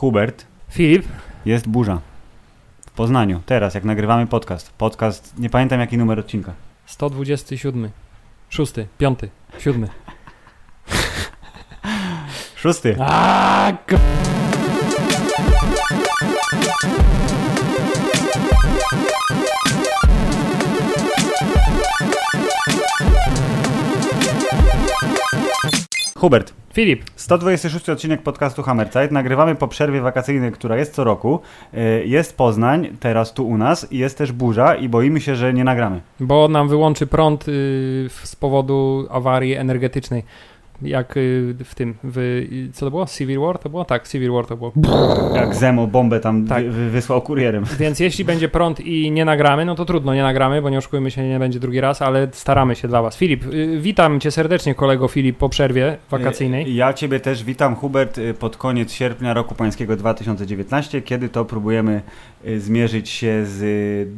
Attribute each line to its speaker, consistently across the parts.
Speaker 1: Hubert,
Speaker 2: Filip,
Speaker 1: jest burza. W Poznaniu, teraz, jak nagrywamy podcast. Podcast, nie pamiętam jaki numer odcinka.
Speaker 2: 127, 6, 5, 7.
Speaker 1: Szósty.
Speaker 2: A, k-
Speaker 1: Hubert,
Speaker 2: Filip,
Speaker 1: 126 odcinek podcastu Hammerzeit. Nagrywamy po przerwie wakacyjnej, która jest co roku. Y, Jest Poznań, teraz tu u nas i jest też burza i boimy się, że nie nagramy.
Speaker 2: bo nam wyłączy prąd y, z powodu awarii energetycznej. Jak y, w tym, w, y, co to było? Civil War to było? Tak, Civil War to było.
Speaker 1: Jak Zemo bombę tam
Speaker 2: Tak.
Speaker 1: wy- wy- wysłał kurierem.
Speaker 2: Więc jeśli będzie prąd i nie nagramy, no to trudno, nie nagramy, bo nie oszukujmy się, nie będzie drugi raz, ale staramy się dla Was. Filip, y, witam Cię serdecznie, kolego Filip, po przerwie wakacyjnej.
Speaker 1: Ja Ciebie też witam, Hubert, pod koniec sierpnia roku pańskiego 2019, kiedy to próbujemy zmierzyć się z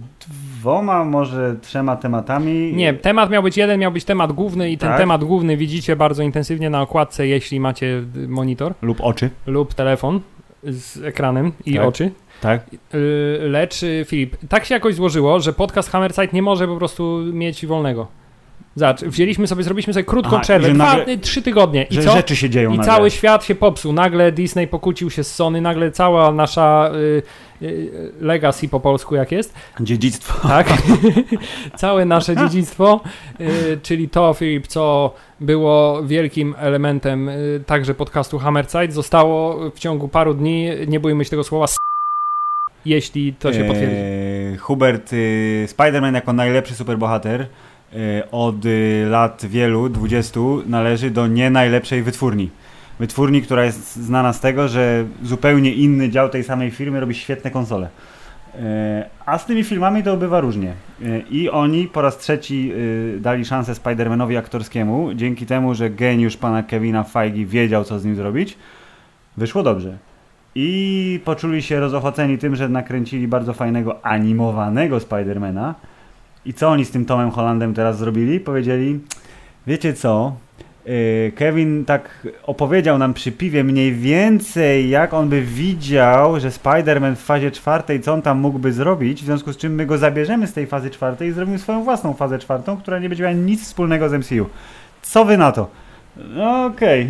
Speaker 1: dwoma, może trzema tematami.
Speaker 2: Nie, temat miał być jeden, miał być temat główny i ten
Speaker 1: Tak.
Speaker 2: temat główny widzicie bardzo intensywnie na okładce, jeśli macie monitor
Speaker 1: Lub oczy,
Speaker 2: lub telefon z ekranem i
Speaker 1: Tak.
Speaker 2: oczy.
Speaker 1: tak?
Speaker 2: Y, Lecz y, Filip, tak się jakoś złożyło, że podcast Hammerside nie może po prostu mieć wolnego. Zobacz, wzięliśmy sobie, zrobiliśmy sobie krótką
Speaker 1: Aha,
Speaker 2: przerwę, dwa,
Speaker 1: nagle-
Speaker 2: trzy tygodnie i co?
Speaker 1: rzeczy się dzieją
Speaker 2: I
Speaker 1: nagle.
Speaker 2: cały świat się popsuł. Nagle Disney pokłócił się z Sony, nagle cała nasza y, y, legacy po polsku jak jest,
Speaker 1: Dziedzictwo.
Speaker 2: tak? Całe nasze dziedzictwo, y, czyli to, Filip, co było wielkim elementem y, także podcastu Hammerzeit, zostało w ciągu paru dni, nie bójmy się tego słowa, s- jeśli to się potwierdzi.
Speaker 1: E, Hubert, y, Spider-Man jako najlepszy superbohater od y, lat wielu, 20, należy do nie najlepszej wytwórni. Wytwórni, która jest znana z tego, że zupełnie inny dział tej samej firmy robi świetne konsole. E, A z tymi filmami to bywa różnie. E, I oni po raz trzeci y, dali szansę Spider-Manowi aktorskiemu, dzięki temu, że geniusz pana Kevina Feige wiedział, co z nim zrobić. Wyszło dobrze. I poczuli się rozochoceni tym, że nakręcili bardzo fajnego animowanego Spidermana. I co oni z tym Tomem Hollandem teraz zrobili? Powiedzieli, wiecie co? Yy, Kevin tak opowiedział nam przy piwie mniej więcej, jak on by widział, że Spider-Man w fazie czwartej, co on tam mógłby zrobić, w związku z czym my go zabierzemy z tej fazy czwartej i zrobimy swoją własną fazę czwartą, która nie będzie miała nic wspólnego z MCU. Co wy na to? No okej.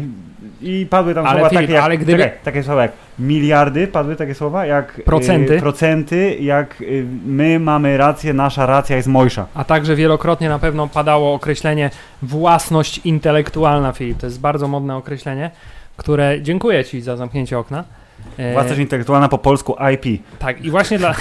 Speaker 1: I padły tam
Speaker 2: Ale
Speaker 1: słowa
Speaker 2: Filip,
Speaker 1: takie jak,
Speaker 2: ale gdyby-
Speaker 1: czekaj, takie słowa jak miliardy, padły takie słowa jak
Speaker 2: Procenty.
Speaker 1: y, procenty jak y, my mamy rację, nasza racja jest mojsza.
Speaker 2: A także wielokrotnie na pewno padało określenie własność intelektualna, Filip. To jest bardzo modne określenie, które dziękuję Ci za zamknięcie okna. E,
Speaker 1: Własność intelektualna po polsku IP.
Speaker 2: Tak, i właśnie dla.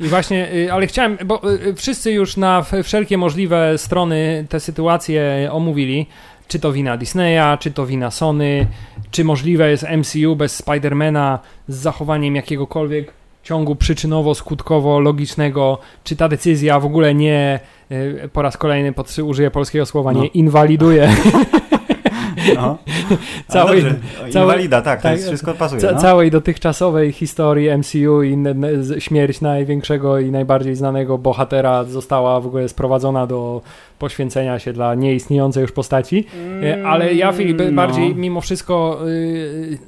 Speaker 2: I właśnie, y, ale chciałem, bo wszyscy już na wszelkie możliwe strony te sytuacje omówili. Czy to wina Disneya, czy to wina Sony, czy możliwe jest MCU bez Spidermana z zachowaniem jakiegokolwiek ciągu przyczynowo-skutkowo-logicznego, czy ta decyzja w ogóle nie, y, po raz kolejny podszy, użyję polskiego słowa,
Speaker 1: No.
Speaker 2: nie inwaliduje
Speaker 1: No.
Speaker 2: Całej- całej-
Speaker 1: Inwalida, tak, to
Speaker 2: tak,
Speaker 1: jest, wszystko pasuje.
Speaker 2: Ca-
Speaker 1: no.
Speaker 2: całej dotychczasowej historii MCU i śmierć największego i najbardziej znanego bohatera została w ogóle sprowadzona do poświęcenia się dla nieistniejącej już postaci. E, Ale ja, Filip,
Speaker 1: No.
Speaker 2: bardziej mimo wszystko y,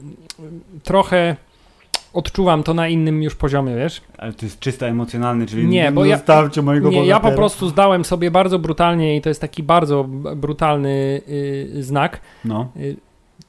Speaker 2: trochę odczuwam to na innym już poziomie, wiesz?
Speaker 1: Ale to jest czysto emocjonalny, czyli
Speaker 2: Nie, bo ja-
Speaker 1: zostawcie mojego
Speaker 2: Nie, ja po
Speaker 1: bohatera.
Speaker 2: prostu zdałem sobie bardzo brutalnie i to jest taki bardzo brutalny y, znak,
Speaker 1: No.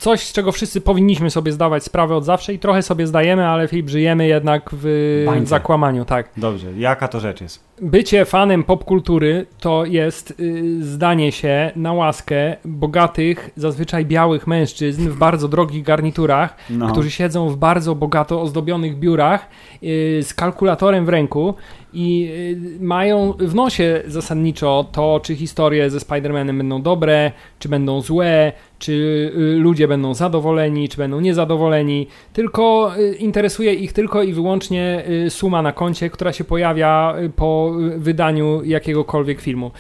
Speaker 2: Coś, z czego wszyscy powinniśmy sobie zdawać sprawę od zawsze i trochę sobie zdajemy, ale Filip, żyjemy jednak w
Speaker 1: Bańce.
Speaker 2: zakłamaniu, tak.
Speaker 1: Dobrze, jaka to rzecz jest?
Speaker 2: Bycie fanem popkultury to jest y, zdanie się na łaskę bogatych, zazwyczaj białych mężczyzn w bardzo drogich garniturach,
Speaker 1: No.
Speaker 2: którzy siedzą w bardzo bogato ozdobionych biurach y, z kalkulatorem w ręku i y, mają w nosie zasadniczo to, czy historie ze Spider-Manem będą dobre, czy będą złe, czy y, ludzie będą zadowoleni, czy będą niezadowoleni. Tylko y, interesuje ich tylko i wyłącznie y, suma na koncie, która się pojawia po wydaniu jakiegokolwiek filmu.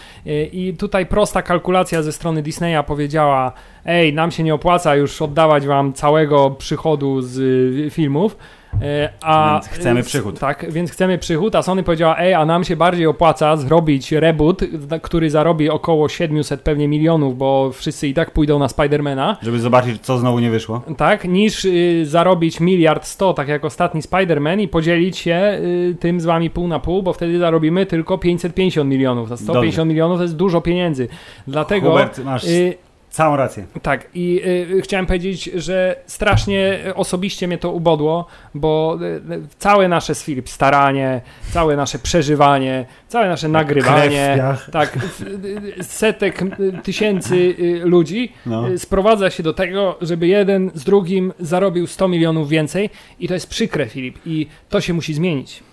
Speaker 2: I tutaj prosta kalkulacja ze strony Disneya powiedziała: Ej, nam się nie opłaca już oddawać wam całego przychodu z filmów. E, a,
Speaker 1: Więc chcemy przychód.
Speaker 2: Tak, więc chcemy przychód, a Sony powiedziała, ej, a nam się bardziej opłaca zrobić reboot, który zarobi około 700 pewnie milionów, bo wszyscy i tak pójdą na Spidermana.
Speaker 1: Żeby zobaczyć, co znowu nie wyszło.
Speaker 2: Tak, niż y, zarobić miliard 100, tak jak ostatni Spider-Man i podzielić się y, tym z wami pół na pół, bo wtedy zarobimy tylko 550 milionów. A 150
Speaker 1: Dobrze.
Speaker 2: milionów to jest dużo pieniędzy. Dlatego...
Speaker 1: Hubert, masz
Speaker 2: y,
Speaker 1: całą rację.
Speaker 2: tak, i y, chciałem powiedzieć, że strasznie osobiście mnie to ubodło, bo y, y, całe nasze z Filip staranie, całe nasze przeżywanie, całe nasze nagrywanie,
Speaker 1: Krew,
Speaker 2: tak, y, setek y, tysięcy y, ludzi
Speaker 1: No.
Speaker 2: y, sprowadza się do tego, żeby jeden z drugim zarobił 100 milionów więcej i to jest przykre, Filip, i to się musi zmienić.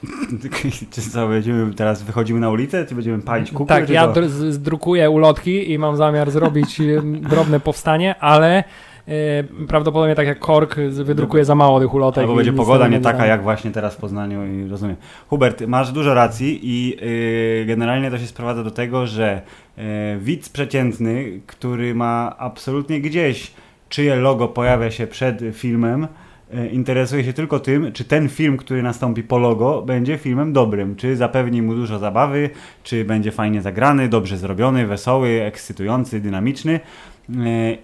Speaker 1: Czy co, będziemy teraz wychodzimy na ulicę, czy będziemy palić kukły?
Speaker 2: tak, ja
Speaker 1: co?
Speaker 2: dr- z- zdrukuję ulotki i mam zamiar zrobić y, drobne powstanie, ale y, prawdopodobnie tak jak Kork wydrukuje za mało tych ulotek.
Speaker 1: Albo będzie pogoda nie taka jak właśnie teraz w Poznaniu i rozumiem. Hubert, masz dużo racji i yy, generalnie to się sprowadza do tego, że yy, widz przeciętny, który ma absolutnie gdzieś czyje logo pojawia się przed filmem, interesuje się tylko tym, czy ten film, który nastąpi po logo, będzie filmem dobrym, czy zapewni mu dużo zabawy, czy będzie fajnie zagrany, dobrze zrobiony, wesoły, ekscytujący, dynamiczny.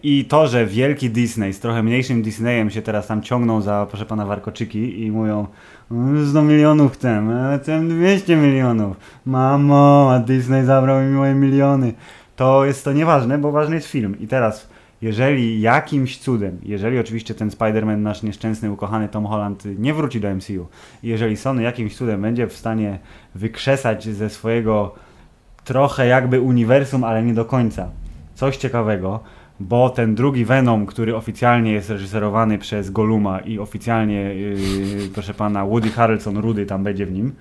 Speaker 1: I to, że wielki Disney z trochę mniejszym Disneyem się teraz tam ciągną za, proszę pana, warkoczyki i mówią "Mm, 100 milionów chcę, a chcę 200 milionów. Mamo, a Disney zabrał mi moje miliony. To jest to nieważne, bo ważny jest film. I teraz, jeżeli jakimś cudem, jeżeli oczywiście ten Spider-Man, nasz nieszczęsny, ukochany Tom Holland nie wróci do MCU, jeżeli Sony jakimś cudem będzie w stanie wykrzesać ze swojego trochę jakby uniwersum, ale nie do końca, coś ciekawego, bo ten drugi Venom, który oficjalnie jest reżyserowany przez Goluma i oficjalnie, yy, proszę pana, Woody Harrelson, Rudy tam będzie w nim,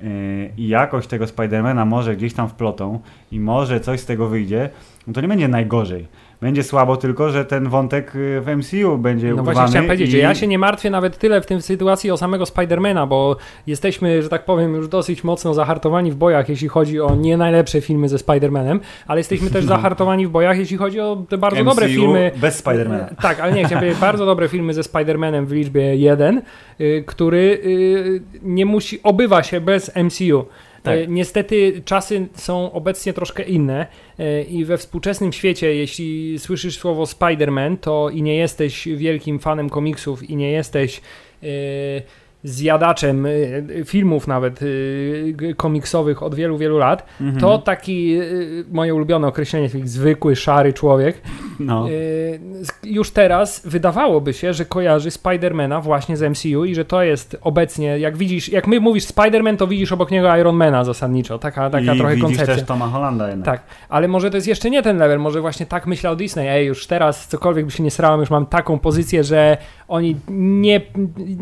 Speaker 1: yy, i jakość tego Spidermana może gdzieś tam wplotą i może coś z tego wyjdzie, no to nie będzie najgorzej. Będzie słabo tylko, że ten wątek yy, w MCU będzie
Speaker 2: No właśnie chciałem powiedzieć,
Speaker 1: i...
Speaker 2: że ja się nie martwię nawet tyle w tym sytuacji o samego Spidermana, bo jesteśmy, że tak powiem, już dosyć mocno zahartowani w bojach, jeśli chodzi o nie najlepsze filmy ze Spidermanem, ale jesteśmy też zahartowani w bojach, jeśli chodzi o te bardzo
Speaker 1: MCU
Speaker 2: dobre filmy.
Speaker 1: bez Spidermana.
Speaker 2: Tak, ale nie, chciałem powiedzieć, bardzo dobre filmy ze Spider-Manem w liczbie jeden, y, który y, nie musi, obywa się bez MCU.
Speaker 1: Tak.
Speaker 2: E, Niestety czasy są obecnie troszkę inne e, i we współczesnym świecie, jeśli słyszysz słowo Spider-Man, to i nie jesteś wielkim fanem komiksów i nie jesteś e, zjadaczem e, filmów nawet g- komiksowych od wielu, wielu lat,
Speaker 1: Mhm.
Speaker 2: to taki, moje ulubione określenie, taki zwykły, szary człowiek,
Speaker 1: No.
Speaker 2: Już teraz wydawałoby się, że kojarzy Spidermana właśnie z MCU i że to jest obecnie, jak widzisz, jak my mówisz Spiderman, to widzisz obok niego Ironmana zasadniczo, taka, taka
Speaker 1: I
Speaker 2: trochę
Speaker 1: widzisz
Speaker 2: koncepcja.
Speaker 1: też Toma Hollanda jednak.
Speaker 2: Tak, ale może to jest jeszcze nie ten level, może właśnie tak myślał Disney, ej, już teraz cokolwiek by się nie srałem, już mam taką pozycję, że oni nie,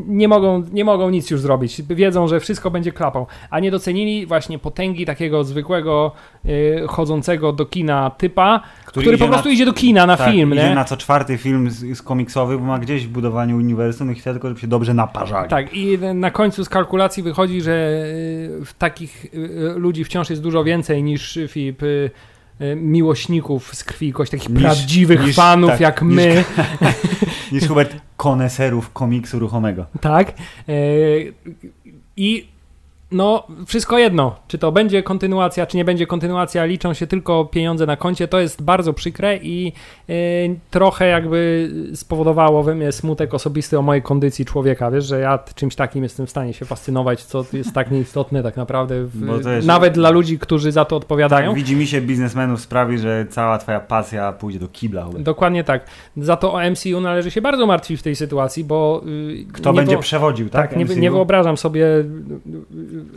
Speaker 2: nie, mogą, nie mogą nic już zrobić, wiedzą, że wszystko będzie klapą, a nie docenili właśnie potęgi takiego zwykłego, yy, chodzącego do kina typa, który,
Speaker 1: idzie
Speaker 2: po prostu
Speaker 1: na,
Speaker 2: idzie do kina na
Speaker 1: tak,
Speaker 2: film,
Speaker 1: idzie
Speaker 2: nie?
Speaker 1: na co czwarty film z, z komiksowy, bo ma gdzieś w budowaniu uniwersum i chce tylko, żeby się dobrze naparzali.
Speaker 2: Tak, i na końcu z kalkulacji wychodzi, że y, w takich y, ludzi wciąż jest dużo więcej niż y, Filip y, y, miłośników z krwi i kości, takich
Speaker 1: Niż-
Speaker 2: prawdziwych
Speaker 1: niż-
Speaker 2: fanów
Speaker 1: tak,
Speaker 2: jak
Speaker 1: niż-
Speaker 2: my,
Speaker 1: Niż Hubert koneserów komiksu ruchomego.
Speaker 2: tak? Y, I no, wszystko jedno, czy to będzie kontynuacja, czy nie będzie kontynuacja, liczą się tylko pieniądze na koncie, to jest bardzo przykre i y, trochę jakby spowodowało we mnie smutek osobisty o mojej kondycji człowieka, wiesz, że ja czymś takim jestem w stanie się fascynować, co jest tak nieistotne tak naprawdę, w,
Speaker 1: jest-
Speaker 2: nawet dla ludzi, którzy za to odpowiadają.
Speaker 1: Tak, widzi mi się biznesmenów sprawi, że cała twoja pasja pójdzie do kibla.
Speaker 2: Dokładnie tak. Za to o MCU należy się bardzo martwić w tej sytuacji, bo y,
Speaker 1: Kto będzie
Speaker 2: wo-
Speaker 1: przewodził, tak?
Speaker 2: Tak, nie, nie wyobrażam sobie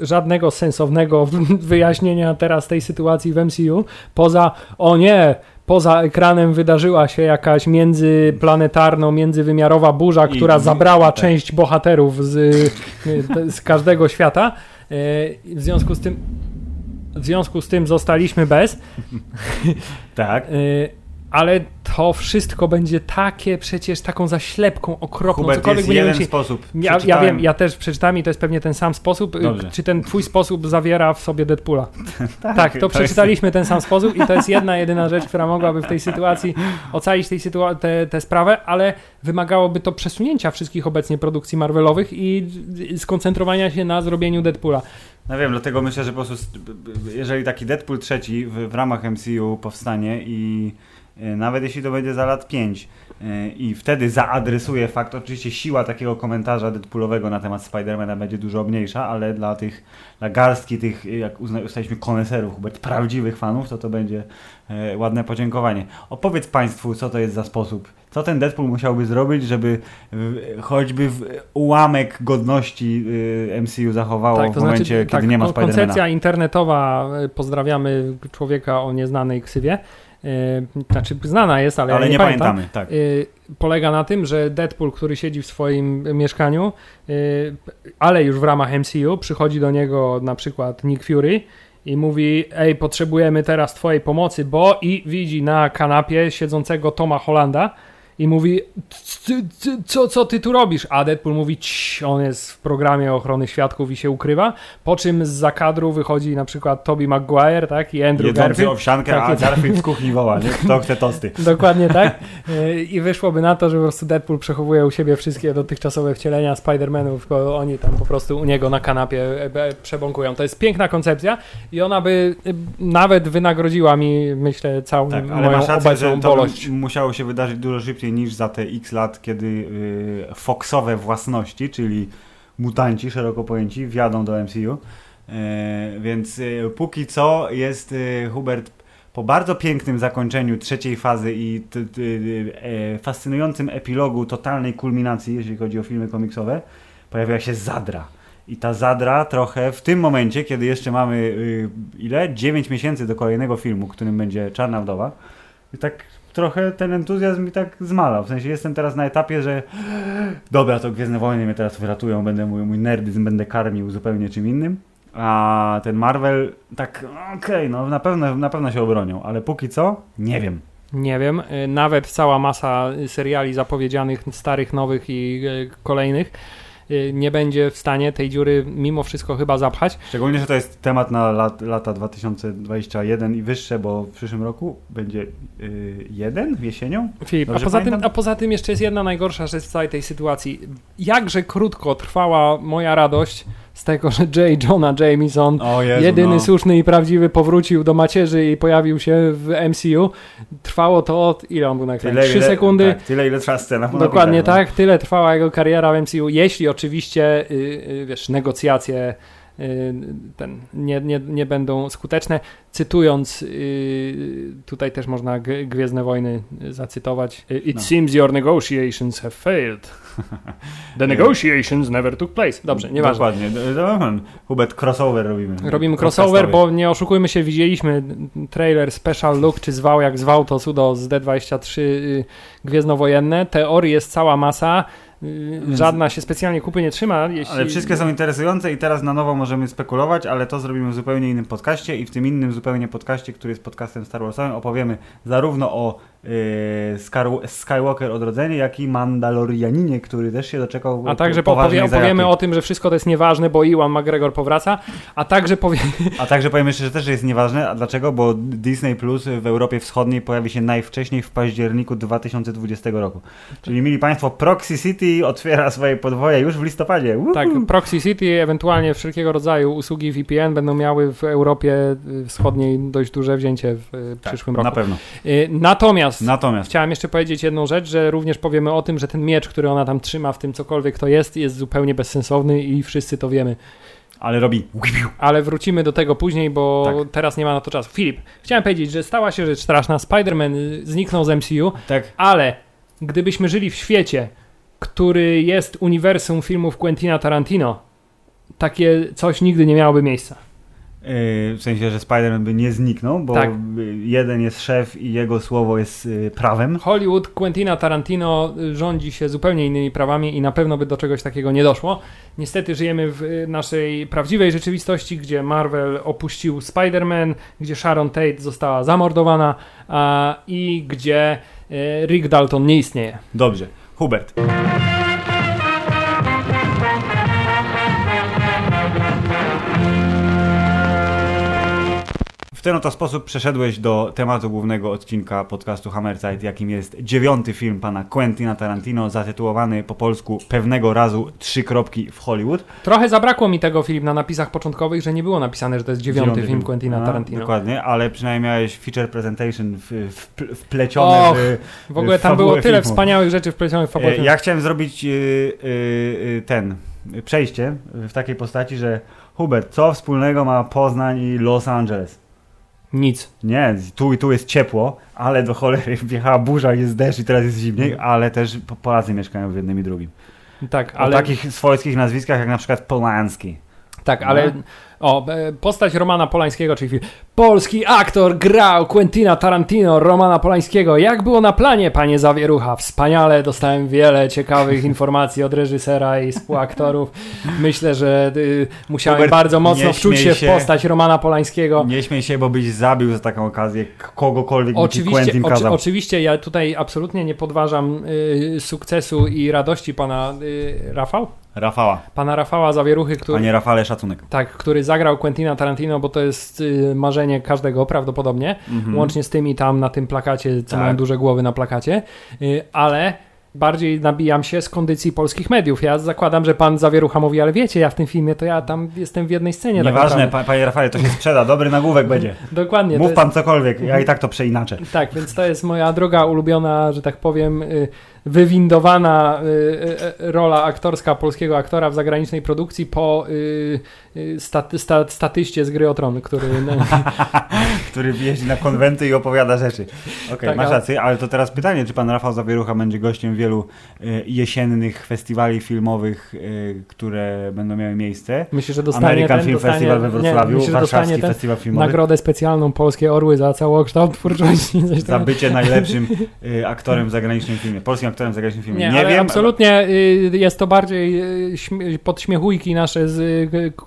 Speaker 2: żadnego sensownego wyjaśnienia teraz tej sytuacji w MCU, poza, o nie, poza ekranem wydarzyła się jakaś międzyplanetarno, międzywymiarowa burza, która
Speaker 1: i-
Speaker 2: zabrała
Speaker 1: tak.
Speaker 2: część bohaterów z, z każdego świata. Y, W związku z tym w związku z tym zostaliśmy bez.
Speaker 1: Tak.
Speaker 2: Ale to wszystko będzie takie przecież taką zaślepką okropną,
Speaker 1: Hubert,
Speaker 2: cokolwiek
Speaker 1: jest jeden
Speaker 2: musieli-
Speaker 1: sposób.
Speaker 2: Ja, ja wiem, ja też przeczytałem i to jest pewnie ten sam sposób. Y,
Speaker 1: Dobrze.
Speaker 2: Czy ten twój sposób zawiera w sobie Deadpoola?
Speaker 1: tak,
Speaker 2: Tak, to
Speaker 1: jest-
Speaker 2: przeczytaliśmy ten sam sposób i to jest jedna, jedyna rzecz, która mogłaby w tej sytuacji ocalić tej sytua- tę tę sprawę, ale wymagałoby to przesunięcia wszystkich obecnie produkcji Marvelowych i skoncentrowania się na zrobieniu Deadpoola.
Speaker 1: No wiem, dlatego myślę, że po prostu jeżeli taki Deadpool trzeci w, w ramach MCU powstanie i nawet jeśli to będzie za lat 5 i wtedy zaadresuje fakt, oczywiście siła takiego komentarza Deadpoolowego na temat Spidermana będzie dużo mniejsza, ale dla tych, dla garstki tych, jak uzna, ustaliśmy koneserów, Hubert, prawdziwych fanów, to to będzie e, ładne podziękowanie. Opowiedz Państwu, co to jest za sposób, co ten Deadpool musiałby zrobić, żeby choćby w ułamek godności MCU zachowało w momencie, kiedy
Speaker 2: tak,
Speaker 1: nie ma Spidermana.
Speaker 2: Koncepcja internetowa, pozdrawiamy człowieka o nieznanej ksywie. Y, Znaczy, znana jest, ale,
Speaker 1: Ale
Speaker 2: ja
Speaker 1: nie,
Speaker 2: pamiętam.
Speaker 1: pamiętamy, tak.
Speaker 2: y, polega na tym, że Deadpool, który siedzi w swoim mieszkaniu, y, ale już w ramach MCU, przychodzi do niego na przykład Nick Fury i mówi: Ej, potrzebujemy teraz Twojej pomocy, bo i widzi na kanapie siedzącego Toma Hollanda. I mówi, "C- c- co, co ty tu robisz? A Deadpool mówi, "Cii, on jest w programie ochrony świadków i się ukrywa. Po czym z zakadru wychodzi na przykład Tobey Maguire, tak? I Andrew
Speaker 1: Jedzący
Speaker 2: Garfield.
Speaker 1: owsiankę,
Speaker 2: Tak,
Speaker 1: a Garfield z kuchni woła, nie? Kto chce tosty.
Speaker 2: Dokładnie tak. Y, I wyszłoby na to, że po prostu Deadpool przechowuje u siebie wszystkie dotychczasowne wcielenia Spider-Manów, bo oni tam po prostu u niego na kanapie e, e, przebąkują. To jest piękna koncepcja i ona by y, nawet wynagrodziła mi, myślę, całą
Speaker 1: Tak, ale
Speaker 2: moją
Speaker 1: masz rację, że to musiało się wydarzyć dużo szybciej niż za te x lat, kiedy y, Foxowe własności, czyli mutanci szeroko pojęci, wjadą do MCU. E, więc y, póki co jest y, Hubert po bardzo pięknym zakończeniu trzeciej fazy i e, fascynującym epilogu totalnej kulminacji, jeśli chodzi o filmy komiksowe, pojawiła się Zadra. I ta Zadra trochę w tym momencie, kiedy jeszcze mamy ile? 9 miesięcy do kolejnego filmu, którym będzie Czarna Wdowa. I tak trochę ten entuzjazm mi tak zmalał. W sensie jestem teraz na etapie, że dobra, to Gwiezdne Wojny mnie teraz wyratują, będę mój, mój nerdyzm będę karmił zupełnie czym innym. A ten Marvel, tak, okej, no na pewno, na pewno się obronią, ale póki co, nie wiem.
Speaker 2: Nie wiem, y, nawet cała masa seriali zapowiedzianych, starych, nowych i y, kolejnych nie będzie w stanie tej dziury mimo wszystko chyba zapchać.
Speaker 1: Szczególnie, że to jest temat na lat, lata 2021 i wyższe, bo w przyszłym roku będzie y, jeden jesienią.
Speaker 2: Filip, a poza, tym, a poza tym jeszcze jest jedna najgorsza rzecz w całej tej sytuacji. Jakże krótko trwała moja radość z tego, że J. Jonah Jameson,
Speaker 1: Jezu,
Speaker 2: jedyny
Speaker 1: no.
Speaker 2: słuszny i prawdziwy, powrócił do macierzy i pojawił się w MCU. Trwało to od, ile on był na ekranie? 3
Speaker 1: ile-
Speaker 2: sekundy.
Speaker 1: Tak, tyle, ile trwa scena.
Speaker 2: Dokładnie
Speaker 1: no.
Speaker 2: tak, tyle trwała jego kariera w MCU. Jeśli oczywiście, y, y, wiesz, negocjacje y, ten, nie, nie, nie będą skuteczne. Cytując, y, tutaj też można Gwiezdne Wojny zacytować. Y, It
Speaker 1: No.
Speaker 2: seems your negotiations have failed. The negotiations never took place. Dobrze, nieważne.
Speaker 1: Dokładnie. D- Hubert, crossover robimy.
Speaker 2: Robimy crossover, bo nie oszukujmy się, widzieliśmy trailer Special Look, czy zwał jak zwał to cudo z D23 y, Gwiezdnowojenne. Teorii jest cała masa,
Speaker 1: Więc-
Speaker 2: żadna się specjalnie kupy nie trzyma. Jeśli...
Speaker 1: Ale wszystkie są interesujące i teraz na nowo możemy spekulować, ale to zrobimy w zupełnie innym podcaście i w tym innym zupełnie podcaście, który jest podcastem Star Warsowym, opowiemy zarówno o yy, Skywalker Odrodzenie, jak i Mandalorianinie, który też się doczekał
Speaker 2: A także opowie, opowiemy o tym, że wszystko to jest nieważne, bo Iwan McGregor powraca, a także powiemy...
Speaker 1: A także powiem jeszcze, że też jest nieważne. A dlaczego? Bo Disney Plus w Europie Wschodniej pojawi się najwcześniej w październiku 2020 roku. Czyli mieli Państwo, Proxy City otwiera swoje podwoje już w listopadzie. Uhu.
Speaker 2: Tak, Proxy City, ewentualnie wszelkiego rodzaju usługi VPN będą miały w Europie y, Wschodniej dość duże wzięcie w y,
Speaker 1: Tak,
Speaker 2: przyszłym roku.
Speaker 1: Na pewno.
Speaker 2: Y, Natomiast
Speaker 1: Natomiast
Speaker 2: Chciałem jeszcze powiedzieć jedną rzecz, że również powiemy o tym, że ten miecz, który ona tam trzyma w tym cokolwiek to jest, jest zupełnie bezsensowny i wszyscy to wiemy.
Speaker 1: ale robi.
Speaker 2: Ale wrócimy do tego później, bo
Speaker 1: Tak.
Speaker 2: teraz nie ma na to czasu. Filip, chciałem powiedzieć, że stała się rzecz straszna. Spider-Man zniknął z MCU,
Speaker 1: Tak.
Speaker 2: ale gdybyśmy żyli w świecie, który jest uniwersum filmów Quentina Tarantino, takie coś nigdy nie miałoby miejsca.
Speaker 1: w sensie, że Spider-Man by nie zniknął, bo
Speaker 2: Tak.
Speaker 1: jeden jest szef i jego słowo jest y, prawem.
Speaker 2: Hollywood Quentina Tarantino y, rządzi się zupełnie innymi prawami i na pewno by do czegoś takiego nie doszło. Niestety żyjemy w y, naszej prawdziwej rzeczywistości, gdzie Marvel opuścił Spider-Man, gdzie Sharon Tate została zamordowana a, i gdzie Rick Dalton nie istnieje.
Speaker 1: Dobrze. Hubert. Ten oto sposób przeszedłeś do tematu głównego odcinka podcastu Hammerside, jakim jest dziewiąty film pana Quentina Tarantino, zatytułowany po polsku Pewnego razu trzy kropki w Hollywood.
Speaker 2: Trochę zabrakło mi tego film na napisach początkowych, że nie było napisane, że to jest dziewiąty, film Quentina
Speaker 1: A,
Speaker 2: Tarantino.
Speaker 1: Dokładnie, ale przynajmniej miałeś feature presentation w, w, wplecione
Speaker 2: Och,
Speaker 1: w,
Speaker 2: W ogóle tam było tyle
Speaker 1: filmu.
Speaker 2: wspaniałych rzeczy wplecionych w fabułę.
Speaker 1: E, Ja chciałem zrobić y, y, y, ten przejście w takiej postaci, że Hubert, co wspólnego ma Poznań i Los Angeles?
Speaker 2: Nic.
Speaker 1: Nie, tu i tu jest ciepło, ale do cholery wjechała burza, jest deszcz i teraz jest zimniej, ale też Po- Polacy mieszkają w jednym i drugim.
Speaker 2: Tak,
Speaker 1: O
Speaker 2: ale...
Speaker 1: takich swojskich nazwiskach jak na przykład Polanski.
Speaker 2: Tak, ale o, e, postać Romana Polańskiego, czyli. Polski aktor grał Quentina Tarantino, Romana Polańskiego. Jak było na planie, panie Zawierucha? Wspaniale, dostałem wiele ciekawych informacji od reżysera i współaktorów. Myślę, że y, musiałem
Speaker 1: Hubert,
Speaker 2: bardzo mocno wczuć się,
Speaker 1: się.
Speaker 2: w postać Romana Polańskiego.
Speaker 1: Nie śmiej się, bo byś zabił za taką okazję kogokolwiek
Speaker 2: Oczywiście,
Speaker 1: Quentin
Speaker 2: oczy,
Speaker 1: kazał.
Speaker 2: oczywiście ja tutaj absolutnie nie podważam y, sukcesu i radości pana y, Rafał?
Speaker 1: Rafała.
Speaker 2: Pana Rafała Zawieruchy, który...
Speaker 1: Panie Rafale, szacunek.
Speaker 2: Tak, który zagrał Quentina Tarantino, bo to jest y, każdego prawdopodobnie,
Speaker 1: Mhm.
Speaker 2: łącznie z tymi tam na tym plakacie, co
Speaker 1: Tak.
Speaker 2: mają duże głowy na plakacie, y, ale bardziej nabijam się z kondycji polskich mediów. Ja zakładam, że pan Zawierucha mówi, ale wiecie, ja w tym filmie to ja tam jestem w jednej scenie. tak
Speaker 1: Nieważne, pa, panie Rafale, to się sprzeda, dobry nagłówek będzie.
Speaker 2: Dokładnie.
Speaker 1: Mów
Speaker 2: jest-
Speaker 1: pan cokolwiek, ja i tak to przeinaczę.
Speaker 2: Tak, więc to jest moja droga ulubiona, że tak powiem, y, wywindowana y, y, y, rola aktorska polskiego aktora w zagranicznej produkcji po staty, sta, statyście z gry o Tron, który...
Speaker 1: który jeździ na konwenty i opowiada rzeczy. Okej,
Speaker 2: Tak,
Speaker 1: masz rację, ale to teraz pytanie, czy pan Rafał Zawierucha będzie gościem wielu jesiennych festiwali filmowych, które będą miały miejsce?
Speaker 2: Myślę, że dostanie
Speaker 1: American
Speaker 2: ten,
Speaker 1: Film
Speaker 2: dostanie,
Speaker 1: Festival we Wrocławiu,
Speaker 2: nie, myślę,
Speaker 1: Warszawski Festiwal Filmowy.
Speaker 2: nagrodę specjalną Polskie Orły za całokształt twórczości.
Speaker 1: Za bycie najlepszym aktorem w zagranicznym filmie, polskim w zagranicznym filmie.
Speaker 2: Nie,
Speaker 1: Nie, wiem,
Speaker 2: absolutnie y, jest to bardziej y, śmie- podśmiechujki nasze z,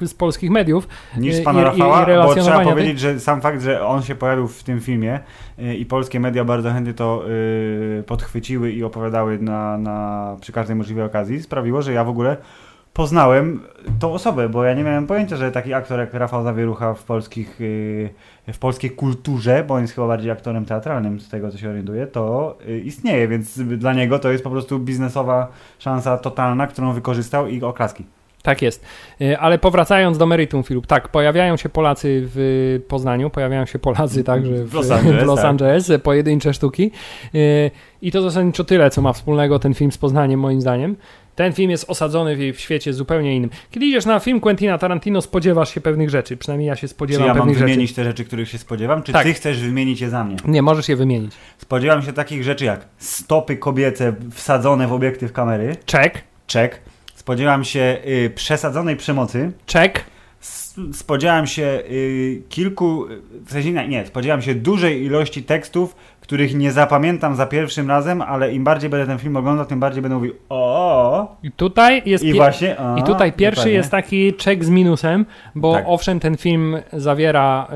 Speaker 2: y, z polskich mediów.
Speaker 1: niż z
Speaker 2: i-
Speaker 1: pana
Speaker 2: i- i
Speaker 1: Rafała, bo trzeba powiedzieć, że sam fakt, że on się pojawił w tym filmie i polskie media bardzo chętnie to podchwyciły i opowiadały na, na, przy każdej możliwej okazji, sprawiło, że ja w ogóle poznałem tą osobę, bo ja nie miałem pojęcia, że taki aktor jak Rafał Zawierucha w polskich y, w polskiej kulturze, bo on jest chyba bardziej aktorem teatralnym z tego co się orientuję, to y, istnieje, więc dla niego to jest po prostu biznesowa szansa totalna, którą wykorzystał i oklaski.
Speaker 2: Tak jest. Y, Ale powracając do meritum filmu, tak, pojawiają się Polacy w Poznaniu, pojawiają się Polacy także w,
Speaker 1: W Los Angeles,
Speaker 2: w Los
Speaker 1: tak.
Speaker 2: Angeles, pojedyncze sztuki. I to zasadniczo tyle, co ma wspólnego ten film z Poznaniem, moim zdaniem. Ten film jest osadzony w, w świecie zupełnie innym. Kiedy idziesz na film Quentina Tarantino, spodziewasz się pewnych rzeczy. Przynajmniej ja się
Speaker 1: Czy
Speaker 2: spodziewam
Speaker 1: ja mam wymienić
Speaker 2: rzeczy.
Speaker 1: te rzeczy, których się spodziewam, czy
Speaker 2: Tak.
Speaker 1: ty chcesz wymienić je za mnie?
Speaker 2: Nie, możesz je wymienić.
Speaker 1: Spodziewam się takich rzeczy jak stopy kobiece wsadzone w obiektyw kamery,
Speaker 2: Check,
Speaker 1: check. Spodziewam się y, przesadzonej przemocy.
Speaker 2: check.
Speaker 1: S- Spodziewam się y, kilku, w sensie nie, nie, spodziewam się dużej ilości tekstów, których nie zapamiętam za pierwszym razem, ale im bardziej będę ten film oglądał, tym bardziej będę mówił o.
Speaker 2: I tutaj jest
Speaker 1: i właśnie o,
Speaker 2: I tutaj pierwszy
Speaker 1: dokładnie.
Speaker 2: jest taki czek z minusem, bo
Speaker 1: Tak.
Speaker 2: owszem, ten film zawiera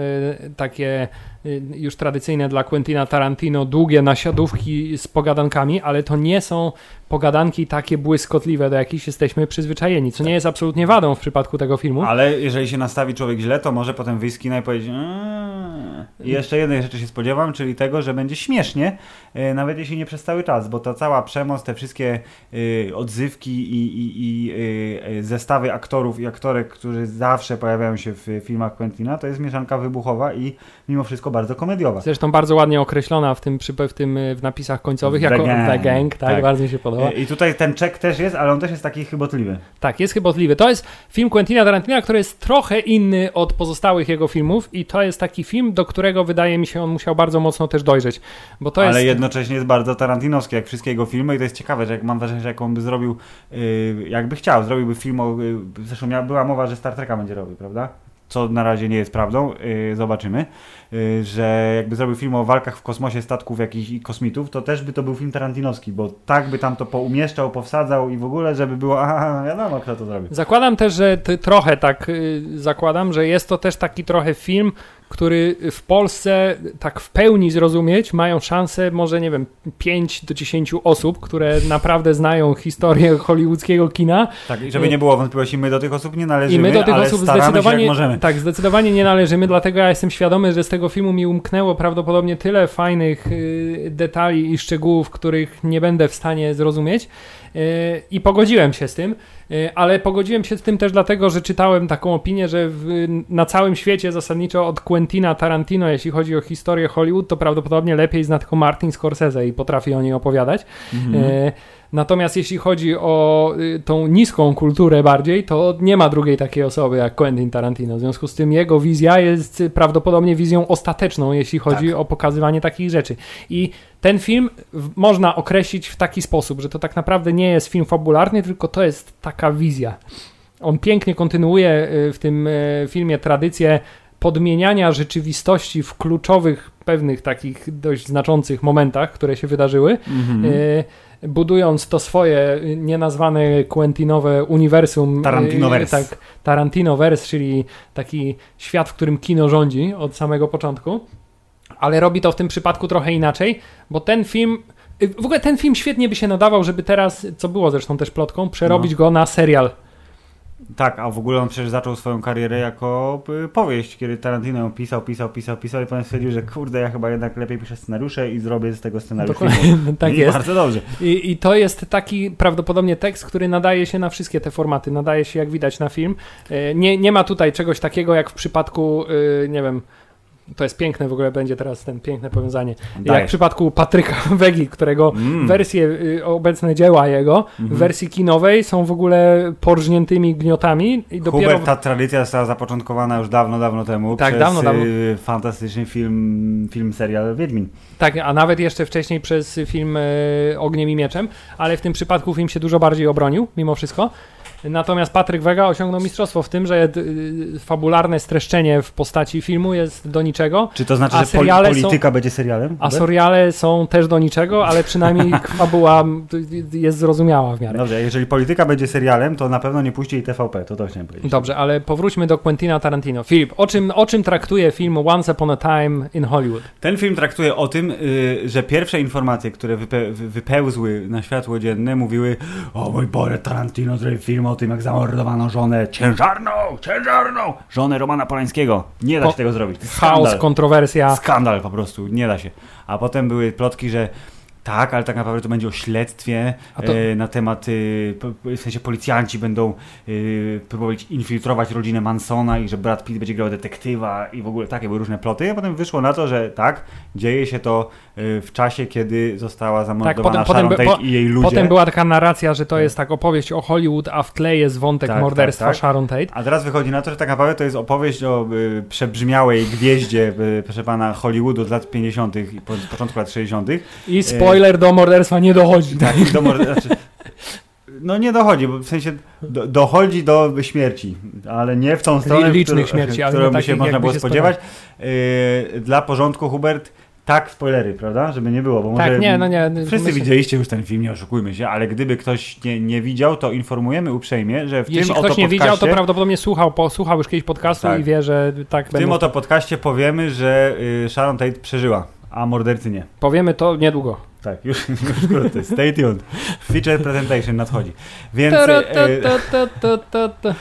Speaker 2: y, takie y, już tradycyjne dla Quentina Tarantino długie nasiadówki z pogadankami, ale to nie są pogadanki takie błyskotliwe, do jakich jesteśmy przyzwyczajeni, co nie jest absolutnie wadą w przypadku tego filmu.
Speaker 1: Ale jeżeli się nastawi człowiek źle, to może potem wyjść z kina i powiedzieć "Eee". I jeszcze jednej rzeczy się spodziewam, czyli tego, że będzie śmiesznie, e, nawet jeśli nie przez cały czas, bo ta cała przemoc, te wszystkie e, odzywki i, i, i e, zestawy aktorów i aktorek, którzy zawsze pojawiają się w filmach Quentina, to jest mieszanka wybuchowa i mimo wszystko bardzo komediowa.
Speaker 2: Zresztą bardzo ładnie określona w tym, w tym w napisach końcowych
Speaker 1: The
Speaker 2: jako
Speaker 1: Gang.
Speaker 2: The Gang, tak,
Speaker 1: Tak.
Speaker 2: bardzo mi się podoba.
Speaker 1: I tutaj ten czek też jest, ale on też jest taki chybotliwy.
Speaker 2: Tak, jest chybotliwy. To jest film Quentina Tarantino, który jest trochę inny od pozostałych jego filmów i to jest taki film, do którego wydaje mi się on musiał bardzo mocno też dojrzeć, bo to
Speaker 1: ale
Speaker 2: jest...
Speaker 1: jednocześnie jest bardzo tarantinowski, jak wszystkie jego filmy i to jest ciekawe, że jak mam wrażenie, że jak on by zrobił, yy, jakby chciał, zrobiłby film o, yy, zresztą była mowa, że Star Treka będzie robił, prawda? co na razie nie jest prawdą, yy, zobaczymy, że jakby zrobił film o walkach w kosmosie statków jakichś i kosmitów, to też by to był film tarantinowski, bo tak by tam to poumieszczał, powsadzał i w ogóle, żeby było, aha, wiadomo kto to zrobił.
Speaker 2: Zakładam też, że trochę tak y, zakładam, że jest to też taki trochę film, który w Polsce tak w pełni zrozumieć mają szansę może, nie wiem, 5 do 10 osób, które naprawdę znają historię hollywoodzkiego kina.
Speaker 1: Tak, i żeby nie było wątpliwości, my do tych osób nie należymy,
Speaker 2: I my do tych osób zdecydowanie,
Speaker 1: się
Speaker 2: tak, zdecydowanie nie należymy, dlatego ja jestem świadomy, że z tego filmu mi umknęło prawdopodobnie tyle fajnych y, detali i szczegółów, których nie będę w stanie zrozumieć. Y, I pogodziłem się z tym, y, ale pogodziłem się z tym też dlatego, że czytałem taką opinię, że w, na całym świecie zasadniczo od Quentina Tarantino, jeśli chodzi o historię Hollywood, to prawdopodobnie lepiej zna tylko Martin Scorsese i potrafi o niej opowiadać.
Speaker 1: Mhm.
Speaker 2: Y, Natomiast jeśli chodzi o y, tą niską kulturę bardziej, to nie ma drugiej takiej osoby jak Quentin Tarantino. W związku z tym jego wizja jest prawdopodobnie wizją ostateczną, jeśli chodzi
Speaker 1: Tak.
Speaker 2: o pokazywanie takich rzeczy. I ten film można określić w taki sposób, że to tak naprawdę nie jest film fabularny, tylko to jest taka wizja. On pięknie kontynuuje y, w tym y, filmie tradycję podmieniania rzeczywistości w kluczowych, pewnych takich dość znaczących momentach, które się wydarzyły.
Speaker 1: Mhm.
Speaker 2: Y, budując to swoje nienazwane Quentinowe uniwersum. y,
Speaker 1: Tarantinoverse.
Speaker 2: Tak, Tarantinoverse, czyli taki świat, w którym kino rządzi od samego początku. Ale robi to w tym przypadku trochę inaczej, bo ten film. y, W ogóle ten film świetnie by się nadawał, żeby teraz, co było zresztą też plotką, przerobić go na serial.
Speaker 1: Tak, a w ogóle on przecież zaczął swoją karierę jako y, powieść, kiedy Tarantino ją pisał, pisał, pisał, pisał i potem stwierdził, że kurde, ja chyba jednak lepiej piszę scenariusze i zrobię z tego scenariusz filmu.
Speaker 2: Dokładnie, tak
Speaker 1: I
Speaker 2: jest.
Speaker 1: Bardzo dobrze.
Speaker 2: I, I to jest taki prawdopodobnie tekst, który nadaje się na wszystkie te formaty, nadaje się jak widać na film. E, Nie, nie ma tutaj czegoś takiego jak w przypadku, y, nie wiem, to jest piękne w ogóle będzie teraz ten piękne powiązanie. Jak w przypadku Patryka Wegi, którego
Speaker 1: Mm.
Speaker 2: wersje, y, obecne dzieła jego, w
Speaker 1: Mhm.
Speaker 2: wersji kinowej są w ogóle porżniętymi gniotami i dopiero...
Speaker 1: Hubert, ta tradycja została zapoczątkowana już dawno, dawno temu
Speaker 2: Tak,
Speaker 1: przez
Speaker 2: dawno, dawno.
Speaker 1: y, fantastyczny film, film serial Wiedźmin.
Speaker 2: Tak, a nawet jeszcze wcześniej przez film e, Ogniem i Mieczem, ale w tym przypadku film się dużo bardziej obronił, mimo wszystko. Natomiast Patryk Wega osiągnął mistrzostwo w tym, że y, fabularne streszczenie w postaci filmu jest do niczego,
Speaker 1: Czy to znaczy, że poli-
Speaker 2: seriale są-
Speaker 1: polityka będzie serialem?
Speaker 2: a seriale są też do niczego, ale przynajmniej fabuła jest zrozumiała w miarę.
Speaker 1: Dobrze, jeżeli polityka będzie serialem, to na pewno nie puści jej TVP, to to chciałem powiedzieć.
Speaker 2: Dobrze, ale powróćmy do Quentina Tarantino. Filip, o czym, o czym traktuje film Once Upon a Time in Hollywood?
Speaker 1: Ten film traktuje o tym, y, że pierwsze informacje, które wype- wy- wypełzły na światło dzienne, mówiły o mój Boże, Tarantino zrobił film o tym, jak zamordowano żonę ciężarną, ciężarną, żonę Romana Polańskiego. Nie da
Speaker 2: O,
Speaker 1: się tego zrobić.
Speaker 2: Chaos, kontrowersja.
Speaker 1: Skandal po prostu, nie da się. A potem były plotki, że tak, ale tak naprawdę to będzie o śledztwie
Speaker 2: to-
Speaker 1: e, na temat, e, w sensie policjanci będą e, próbować infiltrować rodzinę Mansona i że Brad Pitt będzie grał detektywa i w ogóle takie były różne ploty, a potem wyszło na to, że tak, dzieje się to e, w czasie, kiedy została zamordowana
Speaker 2: potem- potem
Speaker 1: Tate
Speaker 2: po-
Speaker 1: i jej ludzie.
Speaker 2: Potem była taka narracja, że to jest tak opowieść o Hollywood, a w tle jest wątek
Speaker 1: Tak,
Speaker 2: morderstwa
Speaker 1: tak, tak.
Speaker 2: Sharon Tate.
Speaker 1: A teraz wychodzi na to, że tak naprawdę to jest opowieść o y, przebrzmiałej gwieździe, y, proszę pana, Hollywoodu z lat 50. i po, początku lat 60.
Speaker 2: I spoiler do morderstwa nie dochodzi.
Speaker 1: Tak, do mor- znaczy, no nie dochodzi, bo w sensie do, dochodzi do śmierci, ale nie w tą stronę,
Speaker 2: licznych
Speaker 1: którą,
Speaker 2: śmierci, ale
Speaker 1: którą by się można było
Speaker 2: się
Speaker 1: spodziewać. Yy, dla porządku, Hubert, tak, spoilery, prawda? Żeby nie było, bo może
Speaker 2: Tak, nie, no nie.
Speaker 1: wszyscy
Speaker 2: myślę-
Speaker 1: widzieliście już ten film, nie oszukujmy się, ale gdyby ktoś nie, nie widział, to informujemy uprzejmie, że w
Speaker 2: Jeśli
Speaker 1: tym
Speaker 2: ktoś
Speaker 1: oto
Speaker 2: nie widział, to
Speaker 1: podcaście-
Speaker 2: prawdopodobnie słuchał, posłuchał już kiedyś podcastu
Speaker 1: Tak.
Speaker 2: i wie, że tak
Speaker 1: w tym
Speaker 2: będą.
Speaker 1: oto podcaście powiemy, że y, Sharon Tate przeżyła, a mordercy nie.
Speaker 2: Powiemy to niedługo.
Speaker 1: Tak, już, już wkrótce. Stay tuned. Feature presentation nadchodzi. Więc y.
Speaker 2: No.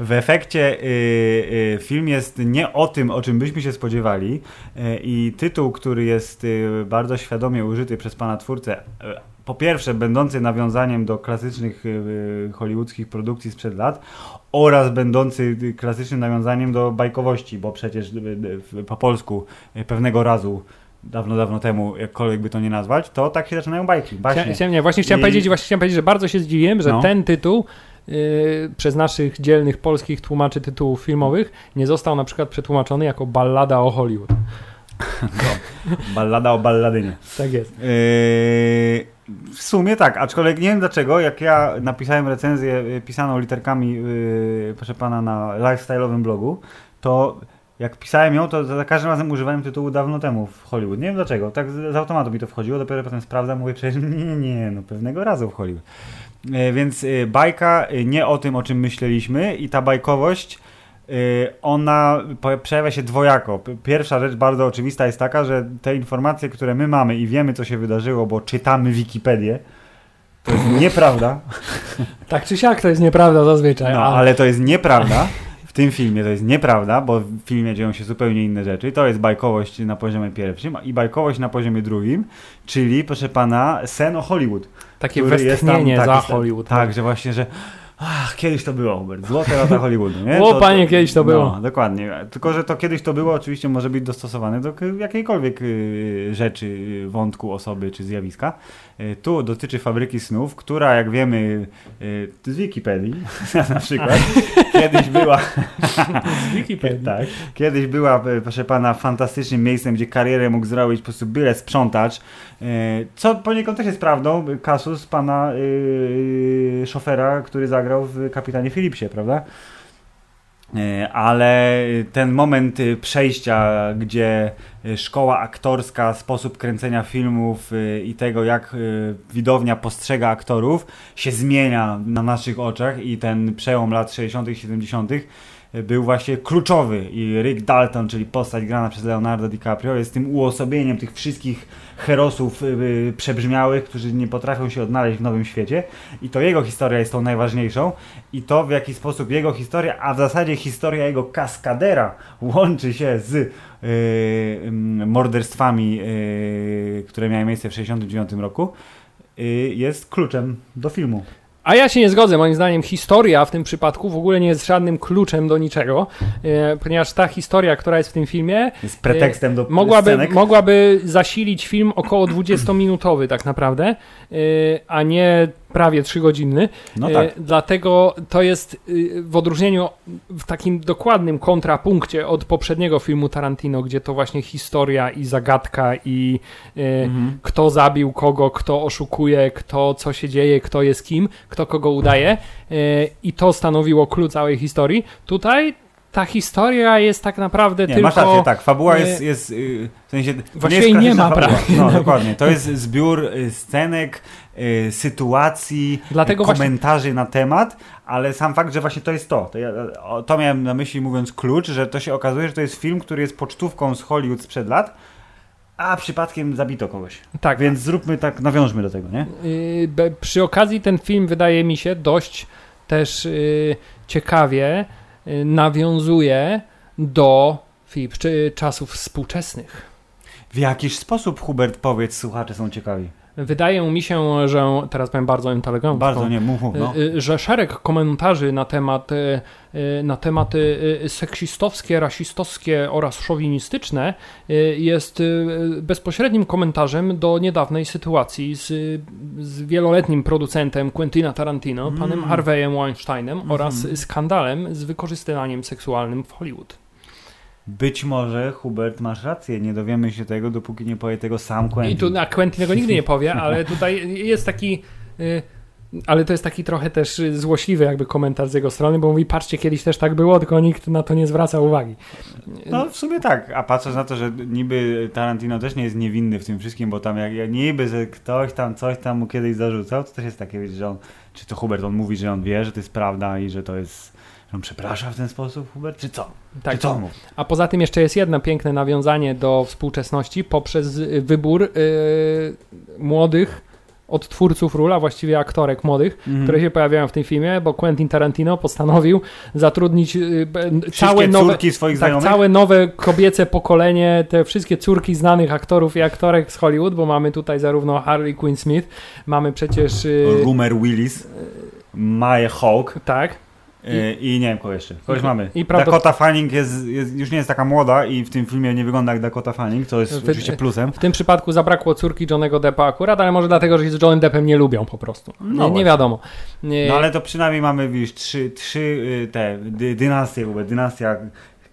Speaker 1: w efekcie y, y, film jest nie o tym, o czym byśmy się spodziewali y, i tytuł, który jest y, bardzo świadomie użyty przez pana twórcę, y, po pierwsze będący nawiązaniem do klasycznych y, y, hollywoodzkich produkcji sprzed lat oraz będący y, klasycznym nawiązaniem do bajkowości, bo przecież y, y, po polsku y, pewnego razu dawno, dawno temu, jakkolwiek by to nie nazwać, to tak się zaczynają bajki, baśnie.
Speaker 2: Chcia- nie, właśnie chciałem
Speaker 1: I-
Speaker 2: powiedzieć, właśnie chciałem powiedzieć, że bardzo się zdziwiłem, że
Speaker 1: No.
Speaker 2: ten tytuł yy, przez naszych dzielnych polskich tłumaczy tytułów filmowych nie został na przykład przetłumaczony jako ballada o Hollywood.
Speaker 1: Ballada o balladynie.
Speaker 2: Tak jest.
Speaker 1: Yy, w sumie tak, aczkolwiek nie wiem dlaczego, jak ja napisałem recenzję yy, pisaną literkami, yy, proszę pana, na lifestyle'owym blogu, to jak pisałem ją, to za każdym razem używałem tytułu dawno temu w Hollywood. Nie wiem dlaczego, tak z, automatu mi to wchodziło, dopiero potem sprawdzam, mówię przecież nie, nie, nie, no pewnego razu w Hollywood. E, więc e, bajka e, nie o tym, o czym myśleliśmy i ta bajkowość ona przejawia się dwojako. Pierwsza rzecz bardzo oczywista jest taka, że te informacje, które my mamy i wiemy, co się wydarzyło, bo czytamy Wikipedię, to jest nieprawda.
Speaker 2: Tak czy siak to jest nieprawda zazwyczaj.
Speaker 1: No, ale to jest nieprawda. W tym filmie to jest nieprawda, bo w filmie dzieją się zupełnie inne rzeczy. To jest bajkowość na poziomie pierwszym i bajkowość na poziomie drugim, czyli, proszę pana, sen o Hollywood.
Speaker 2: Takie
Speaker 1: jest tam-
Speaker 2: westchnienie
Speaker 1: tak,
Speaker 2: za Hollywood.
Speaker 1: Tak, że właśnie, że ach, kiedyś to było, Hubert, złote lata Hollywoodu, nie?
Speaker 2: O, panie, kiedyś to było.
Speaker 1: No, dokładnie. Tylko, że to kiedyś to było oczywiście może być dostosowane do jakiejkolwiek y, rzeczy, y, wątku, osoby czy zjawiska. Y, Tu dotyczy fabryki snów, która jak wiemy y, z Wikipedii na przykład, kiedyś była
Speaker 2: Z Wikipedii.
Speaker 1: tak. Kiedyś była, e, proszę pana, fantastycznym miejscem, gdzie karierę mógł zrobić po prostu byle sprzątacz. E, Co poniekąd też jest prawdą. Kasus pana szofera, który zagrał w Kapitanie Philipsie, prawda? E, Ale ten moment y, przejścia, gdzie y, szkoła aktorska, sposób kręcenia filmów y, i tego, jak widownia postrzega aktorów, się zmienia na naszych oczach i ten przełom lat 60., 70. był właśnie kluczowy i Rick Dalton, czyli postać grana przez Leonardo DiCaprio, jest tym uosobieniem tych wszystkich herosów y, y, przebrzmiałych, którzy nie potrafią się odnaleźć w nowym świecie i to jego historia jest tą najważniejszą i to w jaki sposób jego historia, a w zasadzie historia jego kaskadera łączy się z y, ym, morderstwami, y, które miały miejsce w 1969 roku, jest kluczem do filmu.
Speaker 2: A ja się nie zgodzę. Moim zdaniem historia w tym przypadku w ogóle nie jest żadnym kluczem do niczego, e, ponieważ ta historia, która jest w tym filmie,
Speaker 1: Jest pretekstem do
Speaker 2: mogłaby,
Speaker 1: scenek.
Speaker 2: mogłaby zasilić film około 20-minutowy tak naprawdę, e, a nie prawie 3-godzinny.
Speaker 1: No
Speaker 2: E,
Speaker 1: tak.
Speaker 2: Dlatego to jest y, w odróżnieniu w takim dokładnym kontrapunkcie od poprzedniego filmu Tarantino, gdzie to właśnie historia i zagadka i y,
Speaker 1: Mhm.
Speaker 2: kto zabił kogo, kto oszukuje, kto co się dzieje, kto jest kim, kto kogo udaje y, i to stanowiło klucz całej historii. Tutaj ta historia jest tak naprawdę
Speaker 1: Nie,
Speaker 2: tylko...
Speaker 1: masz rację, tak. Fabuła
Speaker 2: y,
Speaker 1: jest, jest w sensie.
Speaker 2: Właściwie
Speaker 1: jest
Speaker 2: nie ma prawie.
Speaker 1: No, dokładnie. To jest zbiór scenek, y, sytuacji,
Speaker 2: Dlatego
Speaker 1: y,
Speaker 2: właśnie-
Speaker 1: komentarzy na temat, ale sam fakt, że właśnie to jest to. To, ja, to miałem na myśli mówiąc klucz, że to się okazuje, że to jest film, który jest pocztówką z Hollywood sprzed lat, a przypadkiem zabito kogoś.
Speaker 2: Tak,
Speaker 1: Więc zróbmy tak, nawiążmy do tego, nie?
Speaker 2: Y, be- przy okazji ten film wydaje mi się dość też y, ciekawie y, nawiązuje do Filip, czy czasów współczesnych.
Speaker 1: W jakiś sposób, Hubert, powiedz, słuchacze są ciekawi.
Speaker 2: Wydaje mi się, że teraz powiem bardzo inteligentnie.
Speaker 1: Bardzo, nie, mów, mów, no.
Speaker 2: Y, y, że szereg komentarzy na temat, y, y, na tematy y, seksistowskie, rasistowskie oraz szowinistyczne y, jest y, bezpośrednim komentarzem do niedawnej sytuacji z, z wieloletnim producentem Quentina Tarantino,
Speaker 1: Mm.
Speaker 2: panem Harveyem Weinsteinem
Speaker 1: Mhm.
Speaker 2: oraz skandalem z wykorzystywaniem seksualnym w Hollywood.
Speaker 1: Być może, Hubert, masz rację, nie dowiemy się tego, dopóki nie powie tego sam Quentin.
Speaker 2: I tu na Quentin tego nigdy nie powie, ale tutaj jest taki. y, Ale to jest taki trochę też złośliwy jakby komentarz z jego strony, bo mówi, patrzcie, kiedyś też tak było, tylko nikt na to nie zwraca uwagi.
Speaker 1: No w sumie tak, a patrząc na to, że niby Tarantino też nie jest niewinny w tym wszystkim, bo tam jak, niby, że ktoś tam coś tam mu kiedyś zarzucał, to też jest takie, że on, czy to Hubert, on mówi, że on wie, że to jest prawda i że to jest, on przeprasza w ten sposób, Hubert, czy co?
Speaker 2: Tak,
Speaker 1: czy co mówi?
Speaker 2: A poza tym jeszcze jest jedno piękne nawiązanie do współczesności poprzez y, wybór y, młodych odtwórców ról, a właściwie aktorek młodych,
Speaker 1: Mhm.
Speaker 2: które się pojawiają w tym filmie, bo Quentin Tarantino postanowił zatrudnić y,
Speaker 1: Wszystkie
Speaker 2: całe nowe,
Speaker 1: córki swoich
Speaker 2: tak, całe nowe kobiece pokolenie, te wszystkie córki znanych aktorów i aktorek z Hollywood, bo mamy tutaj zarówno Harley Quinn Smith, mamy przecież y,
Speaker 1: Rumer Willis, Maya Hawk
Speaker 2: tak,
Speaker 1: y, i nie wiem kogo jeszcze. Kogoś
Speaker 2: I-
Speaker 1: mamy.
Speaker 2: i prawdopod-
Speaker 1: Dakota Fanning jest, jest, już nie jest taka młoda i w tym filmie nie wygląda jak Dakota Fanning, co jest
Speaker 2: Wy-
Speaker 1: oczywiście plusem.
Speaker 2: w tym przypadku zabrakło córki Johnego Deppa akurat, ale może dlatego, że się z Johnem Deppem nie lubią po prostu.
Speaker 1: No
Speaker 2: nie, nie wiadomo. Nie,
Speaker 1: No ale to przynajmniej mamy, wiesz, trzy, trzy y, te dy, dynastie, Hubert. dynastia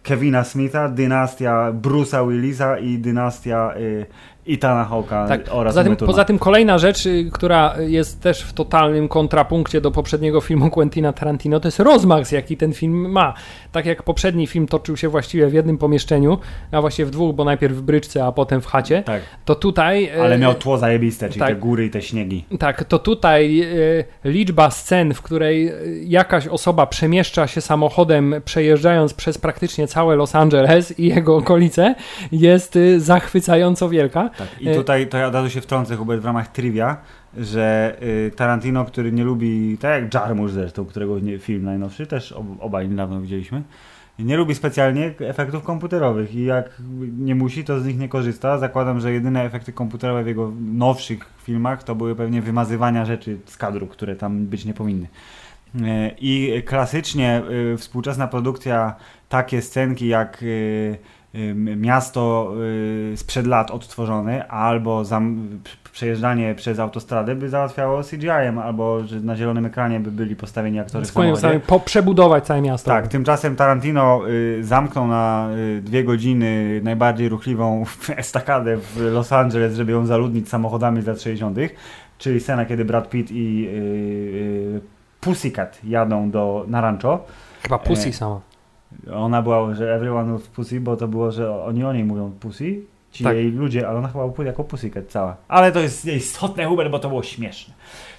Speaker 1: Kevina Smitha, dynastia Bruce'a Willisa i dynastia y, Itana Hawke'a
Speaker 2: Tak,
Speaker 1: oraz
Speaker 2: poza tym, poza tym kolejna rzecz, y, która jest też w totalnym kontrapunkcie do poprzedniego filmu Quentina Tarantino, to jest rozmach, jaki ten film ma. Tak jak poprzedni film toczył się właściwie w jednym pomieszczeniu, a właściwie w dwóch, bo najpierw w bryczce, a potem w chacie,
Speaker 1: Tak,
Speaker 2: to tutaj... y,
Speaker 1: ale miał tło zajebiste, czyli
Speaker 2: tak.
Speaker 1: te góry i te śniegi.
Speaker 2: Tak, to tutaj y, liczba scen, w której jakaś osoba przemieszcza się samochodem, przejeżdżając przez praktycznie całe Los Angeles i jego okolice, jest zachwycająco wielka.
Speaker 1: Tak. I tutaj to ja od razu się wtrącę, Hubert, w ramach trivia, że y, Tarantino, który nie lubi, tak jak Jarmusch zresztą, którego film najnowszy, też ob, obaj niedawno widzieliśmy, nie lubi specjalnie efektów komputerowych i jak nie musi, to z nich nie korzysta. Zakładam, że jedyne efekty komputerowe w jego nowszych filmach to były pewnie wymazywania rzeczy z kadru, które tam być nie powinny. E, I klasycznie y, współczesna produkcja, takie scenki jak y, y, miasto y, sprzed lat odtworzone, albo zam, przejeżdżanie przez autostradę by załatwiało CGI-em, albo że na zielonym ekranie by byli postawieni aktorzy w
Speaker 2: Skłonił
Speaker 1: samochodzie.
Speaker 2: sobie po, przebudować całe miasto.
Speaker 1: Tak, tymczasem Tarantino y, zamknął na y, dwie godziny najbardziej ruchliwą estakadę w Los Angeles, żeby ją zaludnić samochodami z lat 60., czyli scena, kiedy Brad Pitt i y, y, Pussycat jadą do, na rancho.
Speaker 2: Chyba Pussy
Speaker 1: E,
Speaker 2: sama.
Speaker 1: Ona była, że everyone was pussy, bo to było, że oni o niej mówią pussy, ci
Speaker 2: Tak.
Speaker 1: jej ludzie, ale ona chyba pu- jako pussycat cała. Ale to jest istotne, Hubert, bo to było śmieszne.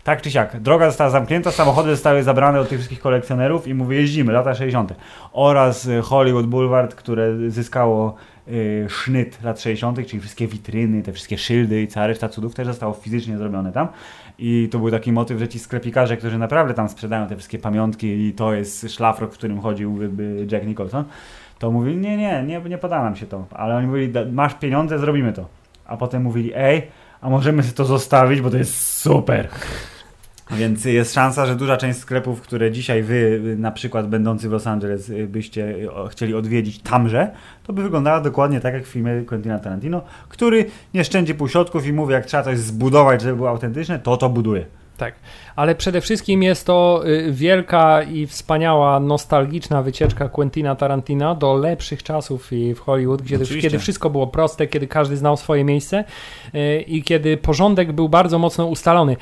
Speaker 1: Tak czy siak, droga została zamknięta, samochody zostały zabrane od tych wszystkich kolekcjonerów i mówię, jeździmy, lata 60. Oraz y, Hollywood Boulevard, które zyskało y, sznyt lat 60., czyli wszystkie witryny, te wszystkie szyldy i cała reszta cudów też zostało fizycznie zrobione tam. I to był taki motyw, że ci sklepikarze, którzy naprawdę tam sprzedają te wszystkie pamiątki i to jest szlafrok, w którym chodził Jack Nicholson, to mówili, nie, nie, nie, nie poda nam się to. Ale oni mówili, "Da- masz pieniądze, zrobimy to. A potem mówili, ej, a możemy to zostawić, bo to jest super. Więc jest szansa, że duża część sklepów, które dzisiaj wy, na przykład będący w Los Angeles, y, byście chcieli odwiedzić tamże, to by wyglądała dokładnie tak jak w filmie Quentina Tarantino, który nie szczędzi półśrodków i mówi, jak trzeba coś zbudować, żeby było autentyczne, to to buduje.
Speaker 2: Tak, ale przede wszystkim jest to y, wielka i wspaniała, nostalgiczna wycieczka Quentina Tarantina do lepszych czasów i w Hollywood, gdzie, kiedy wszystko było proste, kiedy każdy znał swoje miejsce y, i kiedy porządek był bardzo mocno ustalony.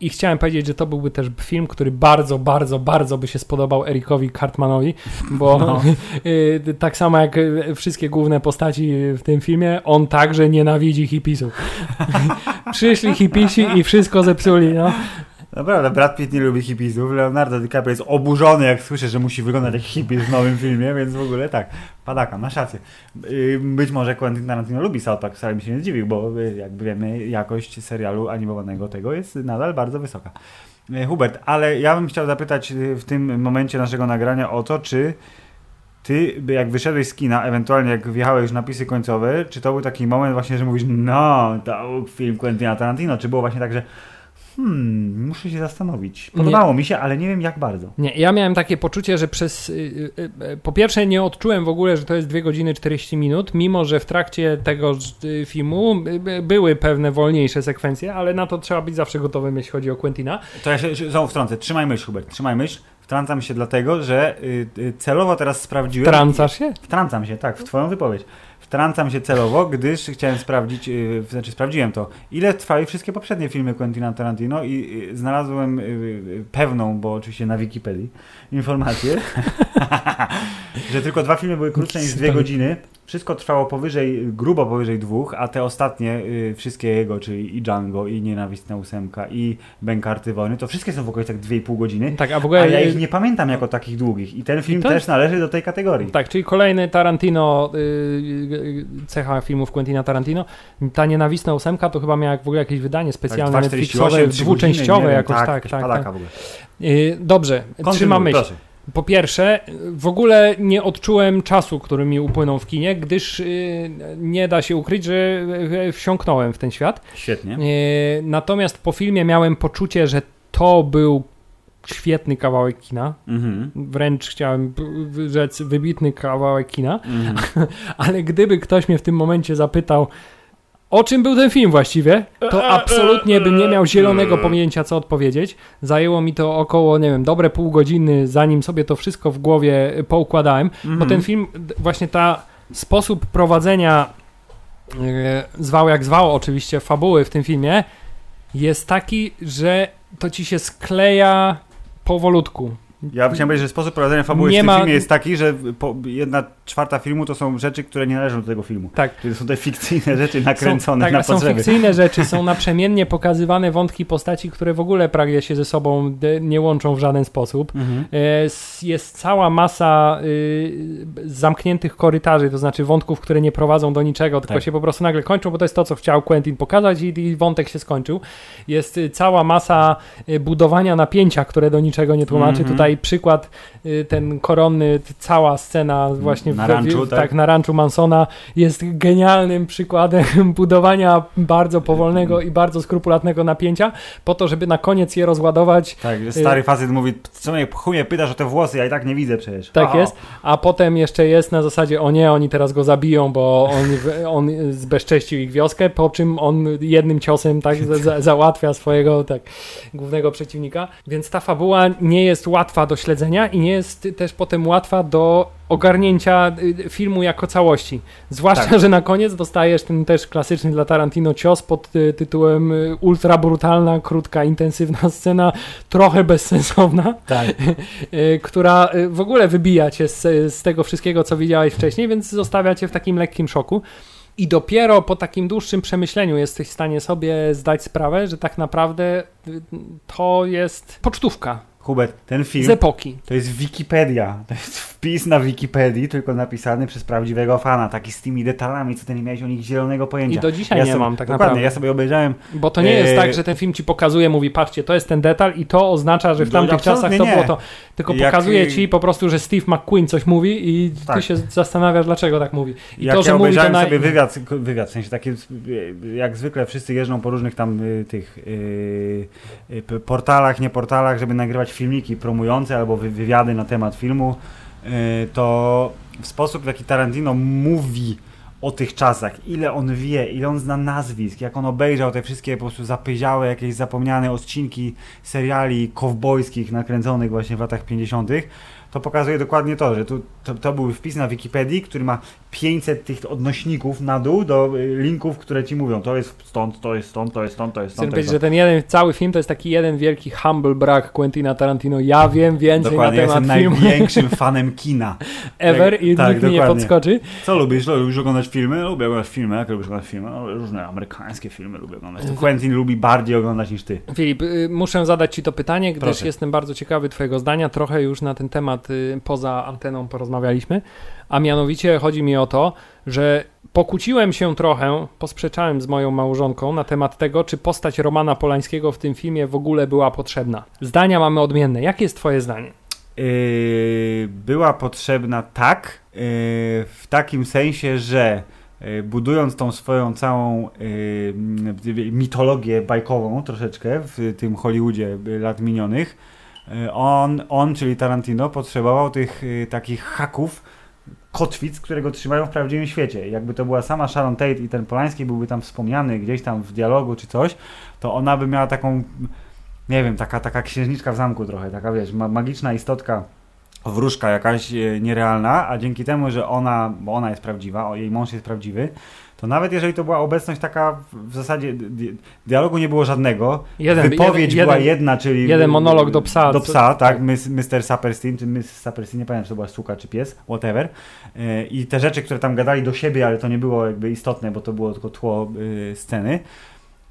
Speaker 2: I chciałem powiedzieć, że to byłby też film, który bardzo, bardzo, bardzo by się spodobał Erikowi Cartmanowi, bo
Speaker 1: No.
Speaker 2: y, tak samo jak wszystkie główne postaci w tym filmie, on także nienawidzi hipisów. Przyszli hipisi i wszystko zepsuli, no.
Speaker 1: Naprawdę, Brad Pitt nie lubi hipisów, Leonardo DiCaprio jest oburzony, jak słyszy, że musi wyglądać jak hipis w nowym filmie, więc w ogóle tak, padaka, masz rację. Być może Quentin Tarantino lubi South Park, wcale mi się nie zdziwił, bo yy, jakby wiemy, jakość serialu animowanego tego jest nadal bardzo wysoka. Yy, Hubert, ale ja bym chciał zapytać yy, w tym momencie naszego nagrania o to, czy ty, jak wyszedłeś z kina, ewentualnie jak wjechałeś już napisy końcowe, czy to był taki moment właśnie, że mówisz, no, to film Quentina Tarantino, czy było właśnie tak, że hmm, muszę się zastanowić. Podobało mi się, ale nie wiem jak bardzo.
Speaker 2: Nie, ja miałem takie poczucie, że przez. y, y, y, Po pierwsze, nie odczułem w ogóle, że to jest 2 godziny 40 minut, mimo że w trakcie tego y, filmu y, y, były pewne wolniejsze sekwencje, ale na to trzeba być zawsze gotowym, jeśli chodzi o Quentina.
Speaker 1: To ja się się znowu wtrącę. Trzymaj myśl, Hubert, trzymaj myśl. Wtrącam się dlatego, że y, y, celowo teraz sprawdziłem.
Speaker 2: Trącasz się?
Speaker 1: Wtrącam się, tak, w twoją wypowiedź. Wtrącam się celowo, gdyż chciałem sprawdzić, yy, znaczy sprawdziłem to, ile trwały wszystkie poprzednie filmy Quentina Tarantino i znalazłem pewną, bo oczywiście na Wikipedii, informację, że tylko dwa filmy były krótsze niż dwie godziny. Wszystko trwało powyżej, grubo powyżej dwóch, a te ostatnie, wszystkie jego, czyli i Django, i Nienawistna ósemka, i Bękarty Wojny, to wszystkie są w okolicach 2,5 godziny.
Speaker 2: Tak, a w
Speaker 1: A
Speaker 2: ogóle.
Speaker 1: ja ich nie pamiętam jako takich długich. I ten film
Speaker 2: to-
Speaker 1: też należy do tej kategorii.
Speaker 2: Tak, czyli kolejny Tarantino, y, y, cecha filmów Quentina Tarantino. Ta nienawistna ósemka to chyba miała w ogóle jakieś wydanie specjalne,
Speaker 1: Tak,
Speaker 2: Netflixowe,
Speaker 1: 2,48, trzy
Speaker 2: dwuczęściowe jakoś, tak, tak.
Speaker 1: padaka
Speaker 2: tak.
Speaker 1: w ogóle.
Speaker 2: Y, Dobrze,
Speaker 1: Kontynuuj,
Speaker 2: trzymam myśl.
Speaker 1: proszę.
Speaker 2: Po pierwsze, w ogóle nie odczułem czasu, który mi upłynął w kinie, gdyż nie da się ukryć, że wsiąknąłem w ten świat.
Speaker 1: Świetnie.
Speaker 2: Natomiast po filmie miałem poczucie, że to był świetny kawałek kina.
Speaker 1: Mhm.
Speaker 2: Wręcz chciałem rzec wybitny kawałek kina.
Speaker 1: Mhm.
Speaker 2: Ale gdyby ktoś mnie w tym momencie zapytał, o czym był ten film właściwie, to absolutnie bym nie miał zielonego pojęcia, co odpowiedzieć. Zajęło mi to około, nie wiem, dobre pół godziny, zanim sobie to wszystko w głowie poukładałem, bo
Speaker 1: Mhm.
Speaker 2: ten film, właśnie ta sposób prowadzenia e, zwał jak zwał oczywiście fabuły w tym filmie, jest taki, że to ci się skleja powolutku.
Speaker 1: Ja chciałem powiedzieć, że sposób prowadzenia fabuły
Speaker 2: Nie
Speaker 1: w tym
Speaker 2: ma-
Speaker 1: filmie jest taki, że jedna czwarta filmu to są rzeczy, które nie należą do tego filmu.
Speaker 2: Tak.
Speaker 1: Czyli są te fikcyjne rzeczy nakręcone
Speaker 2: są, tak,
Speaker 1: na
Speaker 2: a są
Speaker 1: potrzeby.
Speaker 2: fikcyjne rzeczy, są naprzemiennie pokazywane wątki postaci, które w ogóle prawie się ze sobą nie łączą w żaden sposób.
Speaker 1: Mhm.
Speaker 2: E, Jest cała masa y, zamkniętych korytarzy, to znaczy wątków, które nie prowadzą do niczego, tylko
Speaker 1: Tak.
Speaker 2: się po prostu nagle kończą, bo to jest to, co chciał Quentin pokazać i, i wątek się skończył. Jest y, cała masa y, budowania napięcia, które do niczego nie tłumaczy.
Speaker 1: Mhm.
Speaker 2: Tutaj przykład, y, ten koronny, cała scena właśnie
Speaker 1: Na
Speaker 2: w,
Speaker 1: ranczu, tak?
Speaker 2: tak, na ranczu Mansona jest genialnym przykładem budowania bardzo powolnego i bardzo skrupulatnego napięcia, po to, żeby na koniec je rozładować
Speaker 1: Tak, że stary facet mówi, co mnie chumie pytasz o te włosy, ja i tak nie widzę przecież.
Speaker 2: Tak
Speaker 1: O.
Speaker 2: jest, a potem jeszcze jest na zasadzie, o nie, oni teraz go zabiją, bo on, on zbezcześcił ich wioskę, po czym on jednym ciosem tak za, za, załatwia swojego tak, głównego przeciwnika. Więc ta fabuła nie jest łatwa do śledzenia i nie jest też potem łatwa do ogarnięcia y, filmu jako całości. Zwłaszcza,
Speaker 1: Tak.
Speaker 2: że na koniec dostajesz ten też klasyczny dla Tarantino cios pod y, tytułem y, ultra brutalna, krótka, intensywna scena, trochę bezsensowna
Speaker 1: Tak.
Speaker 2: która w ogóle wybija cię z, z tego wszystkiego, co widziałeś wcześniej, więc zostawia cię w takim lekkim szoku. I dopiero po takim dłuższym przemyśleniu jesteś w stanie sobie zdać sprawę, że tak naprawdę to jest pocztówka
Speaker 1: Hubert, ten film
Speaker 2: z epoki.
Speaker 1: to jest Wikipedia. To jest wpis na Wikipedii, tylko napisany przez prawdziwego fana, taki z tymi detalami, co ty nie miałeś o nich zielonego
Speaker 2: I
Speaker 1: pojęcia.
Speaker 2: do dzisiaj
Speaker 1: ja
Speaker 2: nie
Speaker 1: sobie,
Speaker 2: mam tak
Speaker 1: dokładnie,
Speaker 2: naprawdę.
Speaker 1: ja sobie obejrzałem
Speaker 2: Bo to nie jest
Speaker 1: Eee,
Speaker 2: tak, że ten film ci pokazuje, mówi, patrzcie, to jest ten detal i to oznacza, że w tamtych czasach to
Speaker 1: nie.
Speaker 2: było to. Tylko
Speaker 1: Jak-
Speaker 2: pokazuje ci po prostu, że Steve McQueen coś mówi i ty
Speaker 1: Tak.
Speaker 2: się zastanawiasz, dlaczego tak mówi. I
Speaker 1: jak
Speaker 2: to, że
Speaker 1: ja
Speaker 2: mówi to
Speaker 1: obejrzałem
Speaker 2: na...
Speaker 1: sobie wywiad, wywiad, w sensie takie, y, jak zwykle wszyscy jeżdżą po różnych tam y, tych y, y, portalach, nie portalach, żeby nagrywać filmiki promujące albo wy, wywiady na temat filmu, y, to w sposób, w jaki Tarantino mówi o tych czasach, ile on wie, ile on zna nazwisk, jak on obejrzał te wszystkie po prostu zapyziałe, jakieś zapomniane odcinki seriali kowbojskich nakręconych właśnie w latach 50., to pokazuje dokładnie to, że tu, to, to był wpis na Wikipedii, który ma 500 tych odnośników na dół do y, linków, które ci mówią, to jest stąd, to jest stąd, to jest stąd, to jest
Speaker 2: Chcę
Speaker 1: stąd. To
Speaker 2: powiedzieć, że ten jeden, cały film to jest taki jeden wielki humble brak Quentina Tarantino. Ja wiem więcej
Speaker 1: Dokładnie,
Speaker 2: na
Speaker 1: ja
Speaker 2: temat
Speaker 1: jestem
Speaker 2: filmu
Speaker 1: największym fanem kina.
Speaker 2: ever
Speaker 1: Tak,
Speaker 2: i
Speaker 1: tak,
Speaker 2: nikt mi nie podskoczy.
Speaker 1: Co lubisz? Lubisz oglądać filmy? Lubię oglądać filmy. Jak lubisz oglądać filmy? No, różne amerykańskie filmy lubię oglądać. To Quentin lubi bardziej oglądać niż ty.
Speaker 2: Filip, y, muszę zadać Ci to pytanie, gdyż
Speaker 1: Proszę.
Speaker 2: jestem bardzo ciekawy Twojego zdania. Trochę już na ten temat y, poza anteną porozmawialiśmy, a mianowicie chodzi mi o to, że pokłóciłem się trochę, posprzeczałem z moją małżonką na temat tego, czy postać Romana Polańskiego w tym filmie w ogóle była potrzebna. Zdania mamy odmienne. Jakie jest Twoje zdanie?
Speaker 1: Yy, była potrzebna tak, yy, w takim sensie, że yy, budując tą swoją całą mitologię bajkową troszeczkę w tym Hollywoodzie lat minionych, on, on, czyli Tarantino, potrzebował tych yy, takich haków, kotwic, które go trzymają w prawdziwym świecie. Jakby to była sama Sharon Tate i ten Polański byłby tam wspomniany gdzieś tam w dialogu czy coś, to ona by miała taką nie wiem, taka, taka księżniczka w zamku trochę, taka wiesz, ma, magiczna istotka, wróżka jakaś e, nierealna, a dzięki temu, że ona, bo ona jest prawdziwa, jej mąż jest prawdziwy, to nawet jeżeli to była obecność taka w zasadzie di dialogu nie było żadnego,
Speaker 2: Jeden,
Speaker 1: wypowiedź
Speaker 2: jeden,
Speaker 1: była
Speaker 2: jeden,
Speaker 1: jedna, czyli
Speaker 2: jeden monolog do psa,
Speaker 1: do psa, tak, Mr. Saperstein, czy Miss Saperstein, nie pamiętam, czy to była suka, czy pies, whatever. E, I te rzeczy, które tam gadali do siebie, ale to nie było jakby istotne, bo to było tylko tło y, sceny,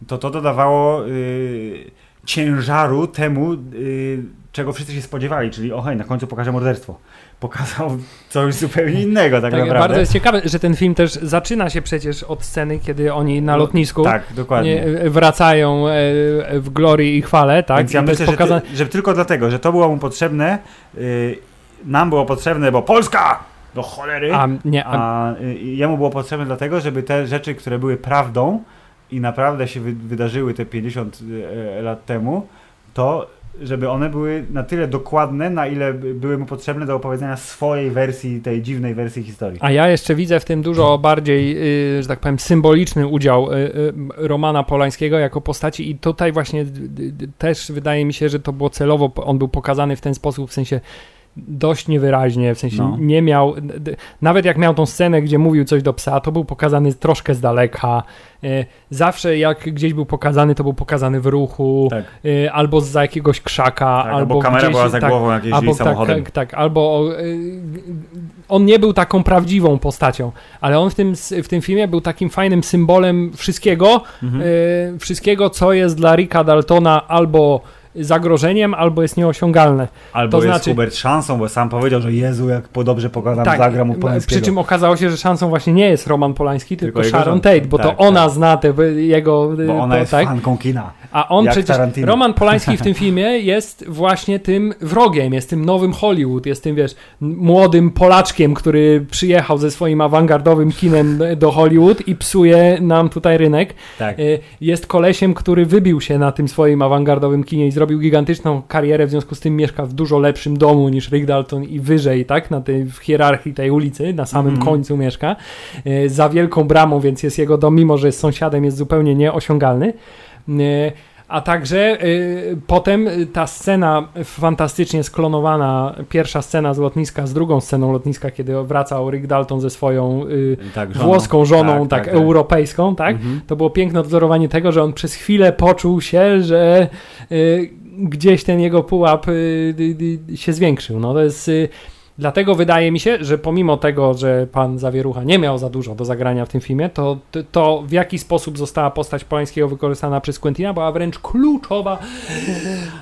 Speaker 1: to to dodawało y, ciężaru temu, y, czego wszyscy się spodziewali, czyli o hej, na końcu pokaże morderstwo. Pokazał coś zupełnie innego tak,
Speaker 2: Tak,
Speaker 1: naprawdę.
Speaker 2: bardzo jest ciekawe, że ten film też zaczyna się przecież od sceny, kiedy oni na
Speaker 1: No,
Speaker 2: lotnisku
Speaker 1: Tak, dokładnie.
Speaker 2: nie, e, wracają e, w glorii i chwale, tak?
Speaker 1: Więc ja myślę,
Speaker 2: pokazane...
Speaker 1: że, ty, że tylko dlatego, że to było mu potrzebne, y, nam było potrzebne, bo Polska! Do cholery!
Speaker 2: A, nie, a,
Speaker 1: A y, jemu było potrzebne dlatego, żeby te rzeczy, które były prawdą i naprawdę się wy, wydarzyły te 50 y, lat temu, to żeby one były na tyle dokładne, na ile by- były mu potrzebne do opowiedzenia swojej wersji, tej dziwnej wersji historii.
Speaker 2: a ja jeszcze widzę w tym dużo bardziej, y, że tak powiem, symboliczny udział y, y, Romana Polańskiego jako postaci i tutaj właśnie też wydaje mi się, że to było celowo, on był pokazany w ten sposób, w sensie dość niewyraźnie, w sensie
Speaker 1: No.
Speaker 2: nie miał, nawet jak miał tą scenę, gdzie mówił coś do psa, to był pokazany troszkę z daleka. E, Zawsze jak gdzieś był pokazany, to był pokazany w ruchu,
Speaker 1: Tak.
Speaker 2: e, albo za jakiegoś krzaka,
Speaker 1: Tak,
Speaker 2: albo
Speaker 1: kamera
Speaker 2: gdzieś,
Speaker 1: była za
Speaker 2: tak,
Speaker 1: głową, jak
Speaker 2: albo tak,
Speaker 1: samochodem.
Speaker 2: tak, tak, albo e, on nie był taką prawdziwą postacią, ale on w tym, w tym filmie był takim fajnym symbolem wszystkiego,
Speaker 1: Mhm.
Speaker 2: wszystkiego, co jest dla Ricka Daltona albo zagrożeniem, albo jest nieosiągalne.
Speaker 1: Albo
Speaker 2: to
Speaker 1: jest
Speaker 2: znaczy-
Speaker 1: Hubert szansą, bo sam powiedział, że Jezu, jak po dobrze pokazam,
Speaker 2: Tak,
Speaker 1: zagram mu
Speaker 2: przy
Speaker 1: Polańskiego.
Speaker 2: czym okazało się, że szansą właśnie nie jest Roman Polański, tylko,
Speaker 1: Tylko
Speaker 2: Sharon. Tate, bo to
Speaker 1: Tak,
Speaker 2: ona
Speaker 1: tak.
Speaker 2: zna te, jego...
Speaker 1: Bo ona
Speaker 2: to,
Speaker 1: jest
Speaker 2: tak?
Speaker 1: fanką kina.
Speaker 2: A on
Speaker 1: Jak
Speaker 2: przecież,
Speaker 1: Tarantino.
Speaker 2: Roman Polański w tym filmie jest właśnie tym wrogiem, jest tym nowym Hollywood, jest tym, wiesz, młodym Polaczkiem, który przyjechał ze swoim awangardowym kinem do Hollywood i psuje nam tutaj rynek.
Speaker 1: Tak.
Speaker 2: Y, Jest kolesiem, który wybił się na tym swoim awangardowym kinie i zrobił gigantyczną karierę, w związku z tym mieszka w dużo lepszym domu niż Rick Dalton i wyżej, tak, na tej w hierarchii tej ulicy, na samym
Speaker 1: Mhm.
Speaker 2: końcu mieszka, y, za wielką bramą, więc jest jego dom, mimo że jest sąsiadem, jest zupełnie nieosiągalny. Y, A także y, potem y, ta scena fantastycznie sklonowana, pierwsza scena z lotniska z drugą sceną lotniska, kiedy wracał Rick Dalton ze swoją y,
Speaker 1: tak żoną.
Speaker 2: włoską żoną, tak, europejską, tak?
Speaker 1: Mhm.
Speaker 2: To było piękne odwzorowanie tego, że on przez chwilę poczuł się, że y, gdzieś ten jego pułap y, się zwiększył. No to jest. Dlatego wydaje mi się, że pomimo tego, że pan Zawierucha nie miał za dużo do zagrania w tym filmie, to, to, w jaki sposób została postać Polańskiego wykorzystana przez Quentina była wręcz kluczowa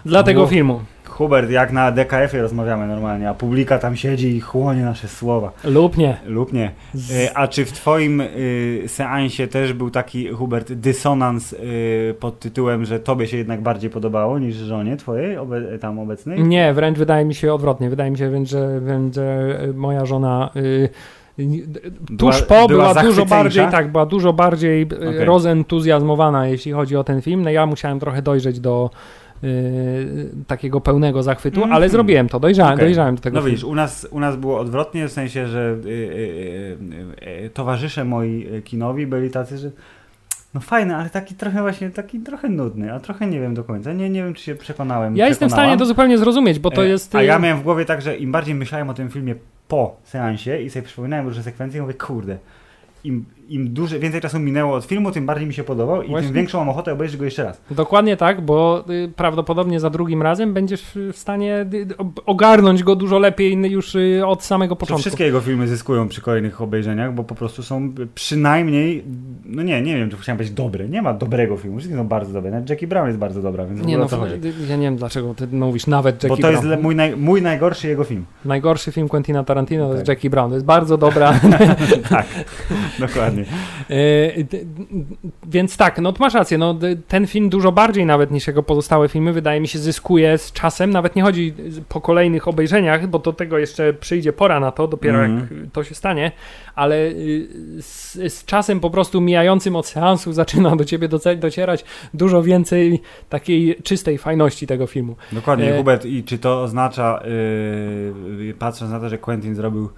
Speaker 2: dla tego filmu.
Speaker 1: Hubert, jak na DKF-ie rozmawiamy normalnie, a publika tam siedzi i chłonie nasze słowa.
Speaker 2: Lub nie.
Speaker 1: Lub nie. Y, A czy w twoim y, seansie też był taki, Hubert, dysonans y, pod tytułem, że tobie się jednak bardziej podobało niż żonie twojej obe tam obecnej?
Speaker 2: Nie, wręcz wydaje mi się odwrotnie. Wydaje mi się wręcz, że, że moja żona y,
Speaker 1: Była-
Speaker 2: tuż po była, dużo
Speaker 1: zachwyceńsza?
Speaker 2: bardziej, tak, była dużo bardziej y,
Speaker 1: Okej.
Speaker 2: rozentuzjazmowana, jeśli chodzi o ten film. No ja musiałem trochę dojrzeć do takiego pełnego zachwytu,
Speaker 1: Mhm.
Speaker 2: ale zrobiłem to, dojrzałem,
Speaker 1: Okej.
Speaker 2: dojrzałem do tego
Speaker 1: No
Speaker 2: filmu.
Speaker 1: widzisz, u nas, u nas było odwrotnie, w sensie, że y, y, y, y, towarzysze moi y, kinowi byli tacy, że no fajny, ale taki trochę właśnie, taki trochę nudny, a trochę nie wiem do końca. Nie, nie wiem, czy się przekonałem.
Speaker 2: Ja jestem w stanie to zupełnie zrozumieć, bo to
Speaker 1: E,
Speaker 2: jest...
Speaker 1: A
Speaker 2: y,
Speaker 1: ja miałem w głowie tak, że im bardziej myślałem o tym filmie po seansie i sobie przypominałem różne sekwencje, mówię, kurde, im, im dłużej, więcej czasu minęło od filmu, tym bardziej mi się podobał i
Speaker 2: Właśnie.
Speaker 1: tym większą mam ochotę obejrzeć go jeszcze raz.
Speaker 2: Dokładnie tak, bo y, prawdopodobnie za drugim razem będziesz w stanie y, ob- ogarnąć go dużo lepiej już y, od samego
Speaker 1: Że
Speaker 2: początku.
Speaker 1: wszystkie jego filmy zyskują przy kolejnych obejrzeniach, bo po prostu są przynajmniej, no nie, nie wiem, czy chciałem powiedzieć dobre. Nie ma dobrego filmu, wszystkie są bardzo dobre. Nawet Jackie Brown jest bardzo dobra, więc
Speaker 2: Nie no, ja nie wiem dlaczego ty mówisz nawet Jackie
Speaker 1: Bo to jest
Speaker 2: Brown.
Speaker 1: le- mój, naj, mój najgorszy jego film.
Speaker 2: Najgorszy film Quentina Tarantino to jest
Speaker 1: Tak.
Speaker 2: Jackie Brown. To jest bardzo dobra.
Speaker 1: tak, dokładnie.
Speaker 2: E, Więc tak, no masz rację. No, ten film dużo bardziej nawet niż jego pozostałe filmy, wydaje mi się, zyskuje z czasem. Nawet nie chodzi po kolejnych obejrzeniach, bo do tego jeszcze przyjdzie pora na to, dopiero
Speaker 1: Mhm.
Speaker 2: jak to się stanie, ale y, z, z czasem po prostu mijającym od seansu zaczyna do ciebie docierać dużo więcej takiej czystej fajności tego filmu.
Speaker 1: Dokładnie,
Speaker 2: E,
Speaker 1: Hubert, i czy to oznacza, yy, patrząc na to, że Quentin zrobił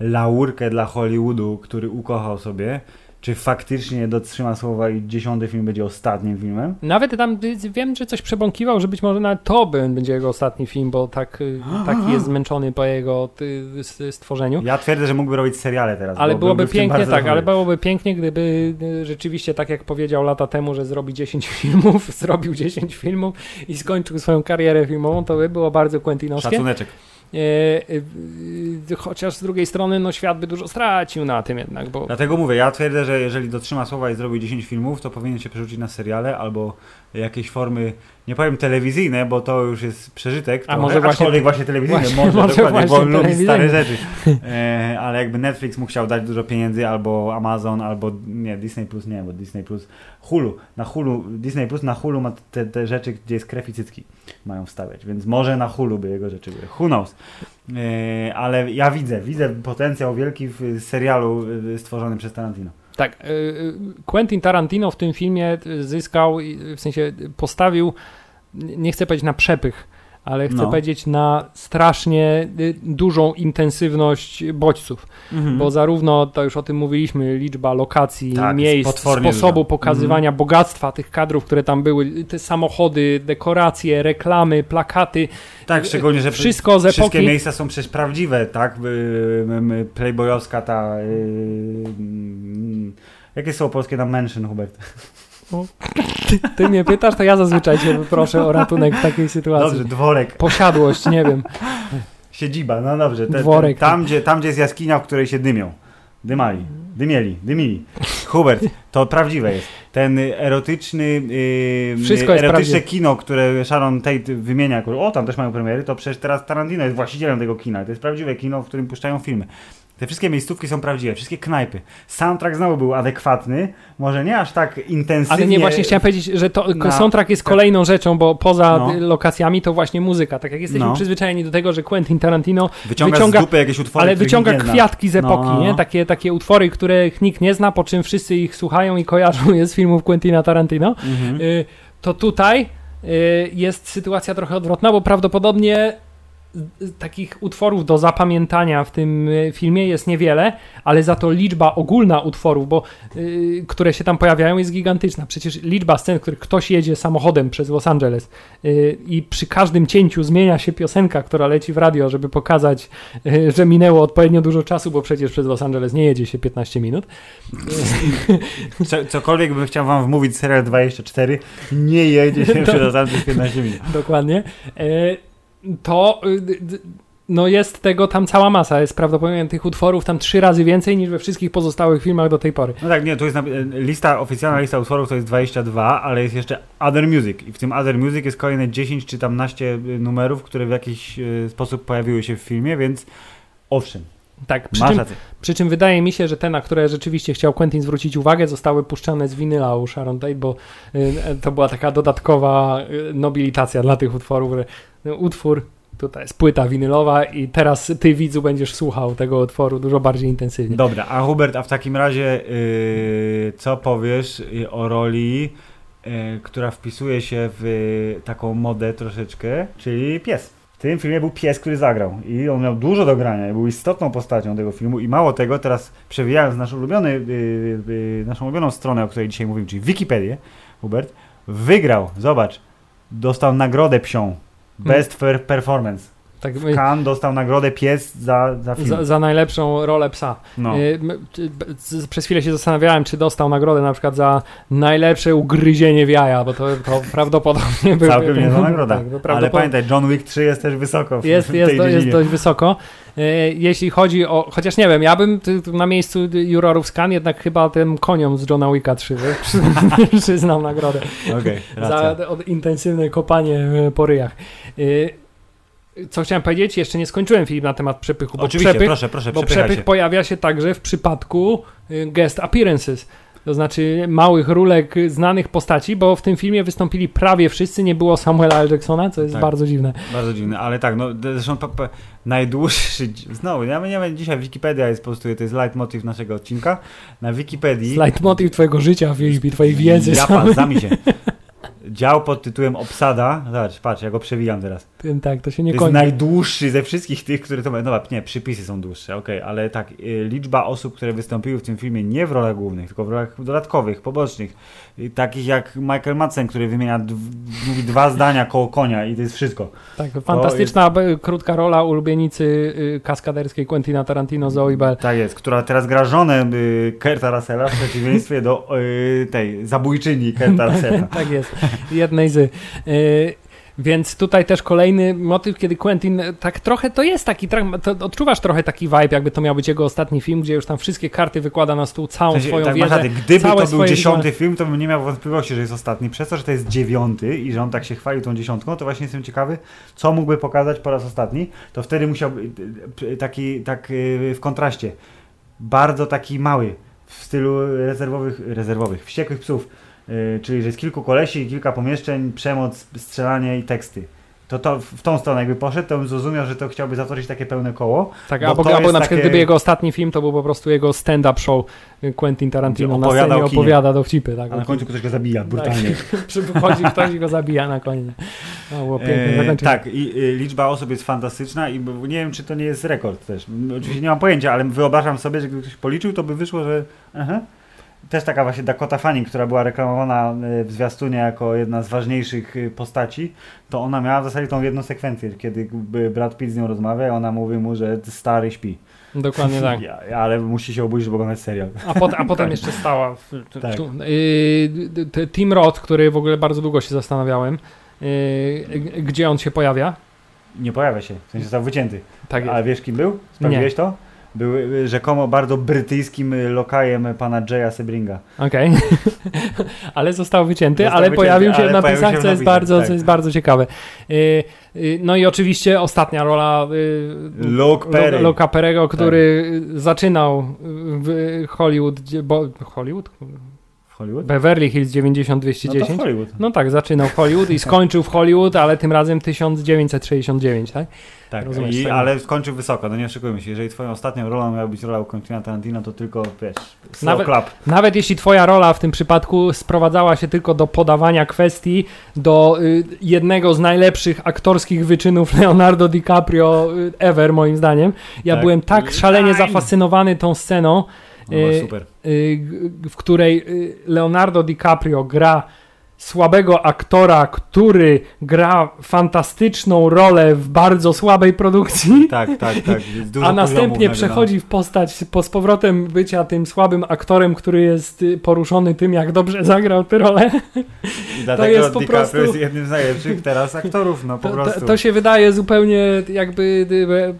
Speaker 1: laurkę dla Hollywoodu, który ukochał sobie, czy faktycznie dotrzyma słowa i dziesiąty film będzie ostatnim filmem?
Speaker 2: Nawet tam y, wiem, że coś przebąkiwał, że być może nawet to będzie jego ostatni film, bo tak, y, taki jest zmęczony po jego stworzeniu.
Speaker 1: Ja twierdzę, że mógłby robić seriale teraz.
Speaker 2: Ale byłoby pięknie, tak,
Speaker 1: dobry.
Speaker 2: ale byłoby pięknie, gdyby y, rzeczywiście, tak jak powiedział lata temu, że zrobi 10 filmów, zrobił 10 filmów i skończył swoją karierę filmową, to by było bardzo Quentinowskie.
Speaker 1: Szacuneczek.
Speaker 2: E, e, chociaż z drugiej strony, no świat by dużo stracił na tym jednak, bo
Speaker 1: Dlatego mówię, ja twierdzę, że jeżeli dotrzyma słowa i zrobi 10 filmów, to powinien się przerzucić na seriale albo jakieś formy, nie powiem telewizyjne, bo to już jest przeżytek,
Speaker 2: A może właśnie-
Speaker 1: aczkolwiek właśnie telewizyjne,
Speaker 2: właśnie-
Speaker 1: może,
Speaker 2: może
Speaker 1: dokładnie, bo
Speaker 2: właśnie
Speaker 1: on lubi stare rzeczy. E, ale jakby Netflix mu chciał dać dużo pieniędzy, albo Amazon, albo nie, Disney Plus, nie, bo Disney Plus, Hulu, na Hulu, Disney Plus na Hulu ma te, te rzeczy, gdzie jest krew i cycki, mają wstawiać, więc może na Hulu by jego rzeczy były, who knows. E, ale ja widzę, widzę potencjał wielki w serialu e, stworzonym przez Tarantino.
Speaker 2: Tak, y, y, Quentin Tarantino w tym filmie y, zyskał, w sensie postawił, nie chcę powiedzieć na przepych, ale chcę
Speaker 1: No.
Speaker 2: powiedzieć na strasznie y, dużą intensywność bodźców,
Speaker 1: Mhm.
Speaker 2: bo zarówno, to już o tym mówiliśmy, liczba lokacji,
Speaker 1: Tak,
Speaker 2: miejsc, sposobu
Speaker 1: duża.
Speaker 2: pokazywania bogactwa tych kadrów, które tam były, te samochody, dekoracje, reklamy, plakaty,
Speaker 1: Tak, szczególnie, że
Speaker 2: wszystko z
Speaker 1: wszystkie
Speaker 2: epoki.
Speaker 1: miejsca są przecież prawdziwe, tak? Playboyowska ta... y, mm, Jakie są polskie na mention, Hubert?
Speaker 2: Ty mnie pytasz, to ja zazwyczaj cię proszę o ratunek w takiej sytuacji.
Speaker 1: Dobrze, dworek.
Speaker 2: Posiadłość, nie wiem.
Speaker 1: Siedziba, no dobrze. Te, te,
Speaker 2: Dworek.
Speaker 1: tam, gdzie, tam, gdzie jest jaskinia, w której się dymią. Dymali. Dymieli, dymili. Hubert, to prawdziwe jest. Ten erotyczny, yy,
Speaker 2: Wszystko jest
Speaker 1: erotyczne
Speaker 2: prawdziwe.
Speaker 1: kino, które Sharon Tate wymienia, o tam też mają premiery, to przecież teraz Tarantino jest właścicielem tego kina. To jest prawdziwe kino, w którym puszczają filmy. Te wszystkie miejscówki są prawdziwe, wszystkie knajpy. Soundtrack znowu był adekwatny, może nie aż tak intensywnie.
Speaker 2: Ale nie, właśnie chciałem powiedzieć, że to
Speaker 1: Na-
Speaker 2: soundtrack jest kolejną rzeczą, bo poza
Speaker 1: No.
Speaker 2: y, lokacjami to właśnie muzyka. Tak jak jesteśmy
Speaker 1: No.
Speaker 2: przyzwyczajeni do tego, że Quentin Tarantino
Speaker 1: Wyciąga,
Speaker 2: wyciąga-
Speaker 1: jakieś utwory,
Speaker 2: ale wyciąga kwiatki z epoki,
Speaker 1: No, no,
Speaker 2: nie?
Speaker 1: no.
Speaker 2: Takie, takie utwory, których nikt nie zna, po czym wszyscy ich słuchają i kojarzą je z filmów Quentina Tarantino.
Speaker 1: Mhm.
Speaker 2: Y, to tutaj y, jest sytuacja trochę odwrotna, bo prawdopodobnie takich utworów do zapamiętania w tym y, filmie jest niewiele, ale za to liczba ogólna utworów, bo y, które się tam pojawiają jest gigantyczna. Przecież liczba scen, w których ktoś jedzie samochodem przez Los Angeles y, i przy każdym cięciu zmienia się piosenka, która leci w radio, żeby pokazać, y, że minęło odpowiednio dużo czasu, bo przecież przez Los Angeles nie jedzie się 15 minut.
Speaker 1: Co, cokolwiek bym chciał wam wmówić, serial 24 nie jedzie się
Speaker 2: To-
Speaker 1: przez ostatnich 15 minut.
Speaker 2: Dokładnie. To y, d- d- no jest tego tam cała masa. Jest prawdopodobnie tych utworów tam trzy razy więcej niż we wszystkich pozostałych filmach do tej pory.
Speaker 1: No tak, nie, tu jest lista, oficjalna lista utworów to jest 22, ale jest jeszcze Other Music i w tym Other Music jest kolejne 10 czy tam naście numerów, które w jakiś sposób pojawiły się w filmie, więc owszem,
Speaker 2: Tak, przy czym, przy czym wydaje mi się, że te, na które rzeczywiście chciał Quentin zwrócić uwagę, zostały puszczane z winyla u Sharon Tate, bo y, to była taka dodatkowa y, nobilitacja dla tych utworów. że, y, Utwór, tutaj jest płyta winylowa i teraz ty widzu będziesz słuchał tego utworu dużo bardziej intensywnie.
Speaker 1: Dobra, a Hubert, a w takim razie yy, co powiesz o roli, która wpisuje się w taką modę troszeczkę, czyli pies. W tym filmie był pies, który zagrał i on miał dużo do grania był istotną postacią tego filmu i mało tego, teraz przewijając nasz ulubiony, yy, yy, naszą ulubioną stronę, o której dzisiaj mówimy, czyli Wikipedię, Hubert, wygrał, zobacz, dostał nagrodę psią, Best per Performance.
Speaker 2: Tak,
Speaker 1: Cannes dostał nagrodę pies za, za film.
Speaker 2: za, za najlepszą rolę psa.
Speaker 1: no.
Speaker 2: Y, z- Przez chwilę się zastanawiałem, czy dostał nagrodę na przykład za najlepsze ugryzienie w jaja, bo to, to prawdopodobnie był.
Speaker 1: Całkiem niezła nagroda.
Speaker 2: Tak,
Speaker 1: Ale pamiętaj, John Wick 3 jest też wysoko w,
Speaker 2: Jest,
Speaker 1: w
Speaker 2: jest, jest dość wysoko. Y, Jeśli chodzi o. Chociaż nie wiem, ja bym na miejscu jurorów skan jednak chyba tym koniom z Johna Wicka 3 wy- przyznał nagrodę
Speaker 1: Okej,
Speaker 2: za
Speaker 1: racja.
Speaker 2: intensywne kopanie y, po ryjach. Co chciałem powiedzieć? Jeszcze nie skończyłem film na temat przepychu. Bo
Speaker 1: Oczywiście,
Speaker 2: przepych,
Speaker 1: proszę, proszę,
Speaker 2: Bo przepych pojawia się także w przypadku y, guest appearances. To znaczy małych rólek znanych postaci, bo w tym filmie wystąpili prawie wszyscy, nie było Samuela L. Jacksona, co jest
Speaker 1: Tak.
Speaker 2: bardzo dziwne.
Speaker 1: Bardzo dziwne, ale tak, no zresztą pa, pa, najdłuższy, znowu, ja nie wiem, dzisiaj Wikipedia jest po prostu, to jest leitmotiv naszego odcinka. Na Wikipedii...
Speaker 2: Leitmotiv twojego życia, Filipie, twojej wiedzy.
Speaker 1: Ja pan, zami się. Dział pod tytułem Obsada, zobacz, patrz, ja go przewijam teraz.
Speaker 2: Tym, tak, to się nie
Speaker 1: To jest
Speaker 2: kończy.
Speaker 1: najdłuższy ze wszystkich tych, które to... No dobra, nie, przypisy są dłuższe, okej, ale tak, y, liczba osób, które wystąpiły w tym filmie nie w rolach głównych, tylko w rolach dodatkowych, pobocznych, takich jak Michael Madsen, który wymienia, mówi dwa zdania koło konia i to jest wszystko.
Speaker 2: Tak, fantastyczna b- krótka rola ulubienicy y, kaskaderskiej Quentina Tarantino, Zoe Bell.
Speaker 1: Tak jest, która teraz gra żonę y, Kurta Russella w przeciwieństwie do y, tej zabójczyni Kurta Russella.
Speaker 2: tak jest, jednej z. Więc tutaj też kolejny motyw, kiedy Quentin y, tak trochę to jest taki, to odczuwasz trochę taki vibe, jakby to miał być jego ostatni film, gdzie już tam wszystkie karty wykłada na stół, całą
Speaker 1: W sensie,
Speaker 2: swoją
Speaker 1: tak,
Speaker 2: wiedzę.
Speaker 1: rację, gdyby to był dziesiąty film, to bym nie miał wątpliwości, że jest ostatni. Przez to, że to jest dziewiąty i że on tak się chwalił tą dziesiątką, to właśnie jestem ciekawy, co mógłby pokazać po raz ostatni. To wtedy musiał y, y, taki, tak w kontraście, bardzo taki mały, w stylu rezerwowych, rezerwowych, wściekłych psów. Y, czyli, że jest kilku kolesi, kilka pomieszczeń, przemoc, strzelanie i teksty. To, to w tą stronę jakby poszedł, to bym zrozumiał, że to chciałby zatoczyć takie pełne koło.
Speaker 2: Tak,
Speaker 1: Bo
Speaker 2: albo, albo na przykład
Speaker 1: takie-
Speaker 2: gdyby jego ostatni film to był po prostu jego stand-up show y, Quentin Tarantino na scenie opowiada dowcipy. Tak,
Speaker 1: A na końcu ktoś go zabija brutalnie.
Speaker 2: Przychodzi ktoś i go zabija na koniec. No, było piękne
Speaker 1: E, tak, i y, liczba osób jest fantastyczna i nie wiem, czy to nie jest rekord też. Oczywiście nie mam pojęcia, ale wyobrażam sobie, że gdyby ktoś policzył, to by wyszło, że aha. Też taka właśnie Dakota Fanning, która była reklamowana y, w zwiastunie jako jedna z ważniejszych y, postaci, to ona miała w zasadzie tą jedną sekwencję, kiedy Brad Pitt z nią rozmawia i ona mówi mu, że stary śpi.
Speaker 2: Dokładnie tak.
Speaker 1: Ja, ale musi się obudzić, żeby oglądać serial.
Speaker 2: A, pot, a potem jeszcze stała. W,
Speaker 1: Tak.
Speaker 2: tu, t- Tim Roth, który w ogóle bardzo długo się zastanawiałem, g- gdzie on się pojawia.
Speaker 1: Nie pojawia się, w sensie został wycięty.
Speaker 2: Tak jest.
Speaker 1: Ale wiesz kim był? Sprawdziłeś to? Był y, rzekomo bardzo brytyjskim y, lokajem y, pana Jaya Sebringa.
Speaker 2: Okej. ale został wycięty,
Speaker 1: Został
Speaker 2: ale
Speaker 1: wycięty,
Speaker 2: pojawił się
Speaker 1: ale się w
Speaker 2: co jest,
Speaker 1: napisach,
Speaker 2: bardzo,
Speaker 1: tak.
Speaker 2: co jest bardzo ciekawe. Yy, no i oczywiście ostatnia rola
Speaker 1: Luke Perry.
Speaker 2: Perry'ego, który
Speaker 1: Tak.
Speaker 2: y, zaczynał w Hollywood, bo, Hollywood?
Speaker 1: Hollywood?
Speaker 2: Beverly Hills
Speaker 1: No to
Speaker 2: 90210.
Speaker 1: Hollywood.
Speaker 2: No tak, zaczynał Hollywood i skończył w Hollywood, ale tym razem 1969, tak?
Speaker 1: Tak,
Speaker 2: rozumiesz,
Speaker 1: i, ale skończył wysoko, no nie oszukujmy się. Jeżeli twoją ostatnią rolą miała być rola u Quentina Tarantino, to tylko, wiesz,
Speaker 2: Nawet-
Speaker 1: clap.
Speaker 2: Nawet jeśli twoja rola w tym przypadku sprowadzała się tylko do podawania kwestii do y, jednego z najlepszych aktorskich wyczynów Leonardo DiCaprio y, ever, moim zdaniem. Ja
Speaker 1: Tak.
Speaker 2: byłem tak szalenie zafascynowany tą sceną,
Speaker 1: No,
Speaker 2: y,
Speaker 1: super.
Speaker 2: y, w której y, Leonardo DiCaprio gra słabego aktora, który gra fantastyczną rolę w bardzo słabej produkcji.
Speaker 1: Tak, tak, tak.
Speaker 2: A następnie
Speaker 1: poziomów,
Speaker 2: przechodzi w postać po z powrotem bycia tym słabym aktorem, który jest y, poruszony tym, jak dobrze zagrał tę rolę.
Speaker 1: No. I dlatego
Speaker 2: jest po
Speaker 1: DiCaprio
Speaker 2: prostu-
Speaker 1: jest jednym z najlepszych teraz aktorów, no po
Speaker 2: To,
Speaker 1: prostu.
Speaker 2: to, to się wydaje zupełnie jakby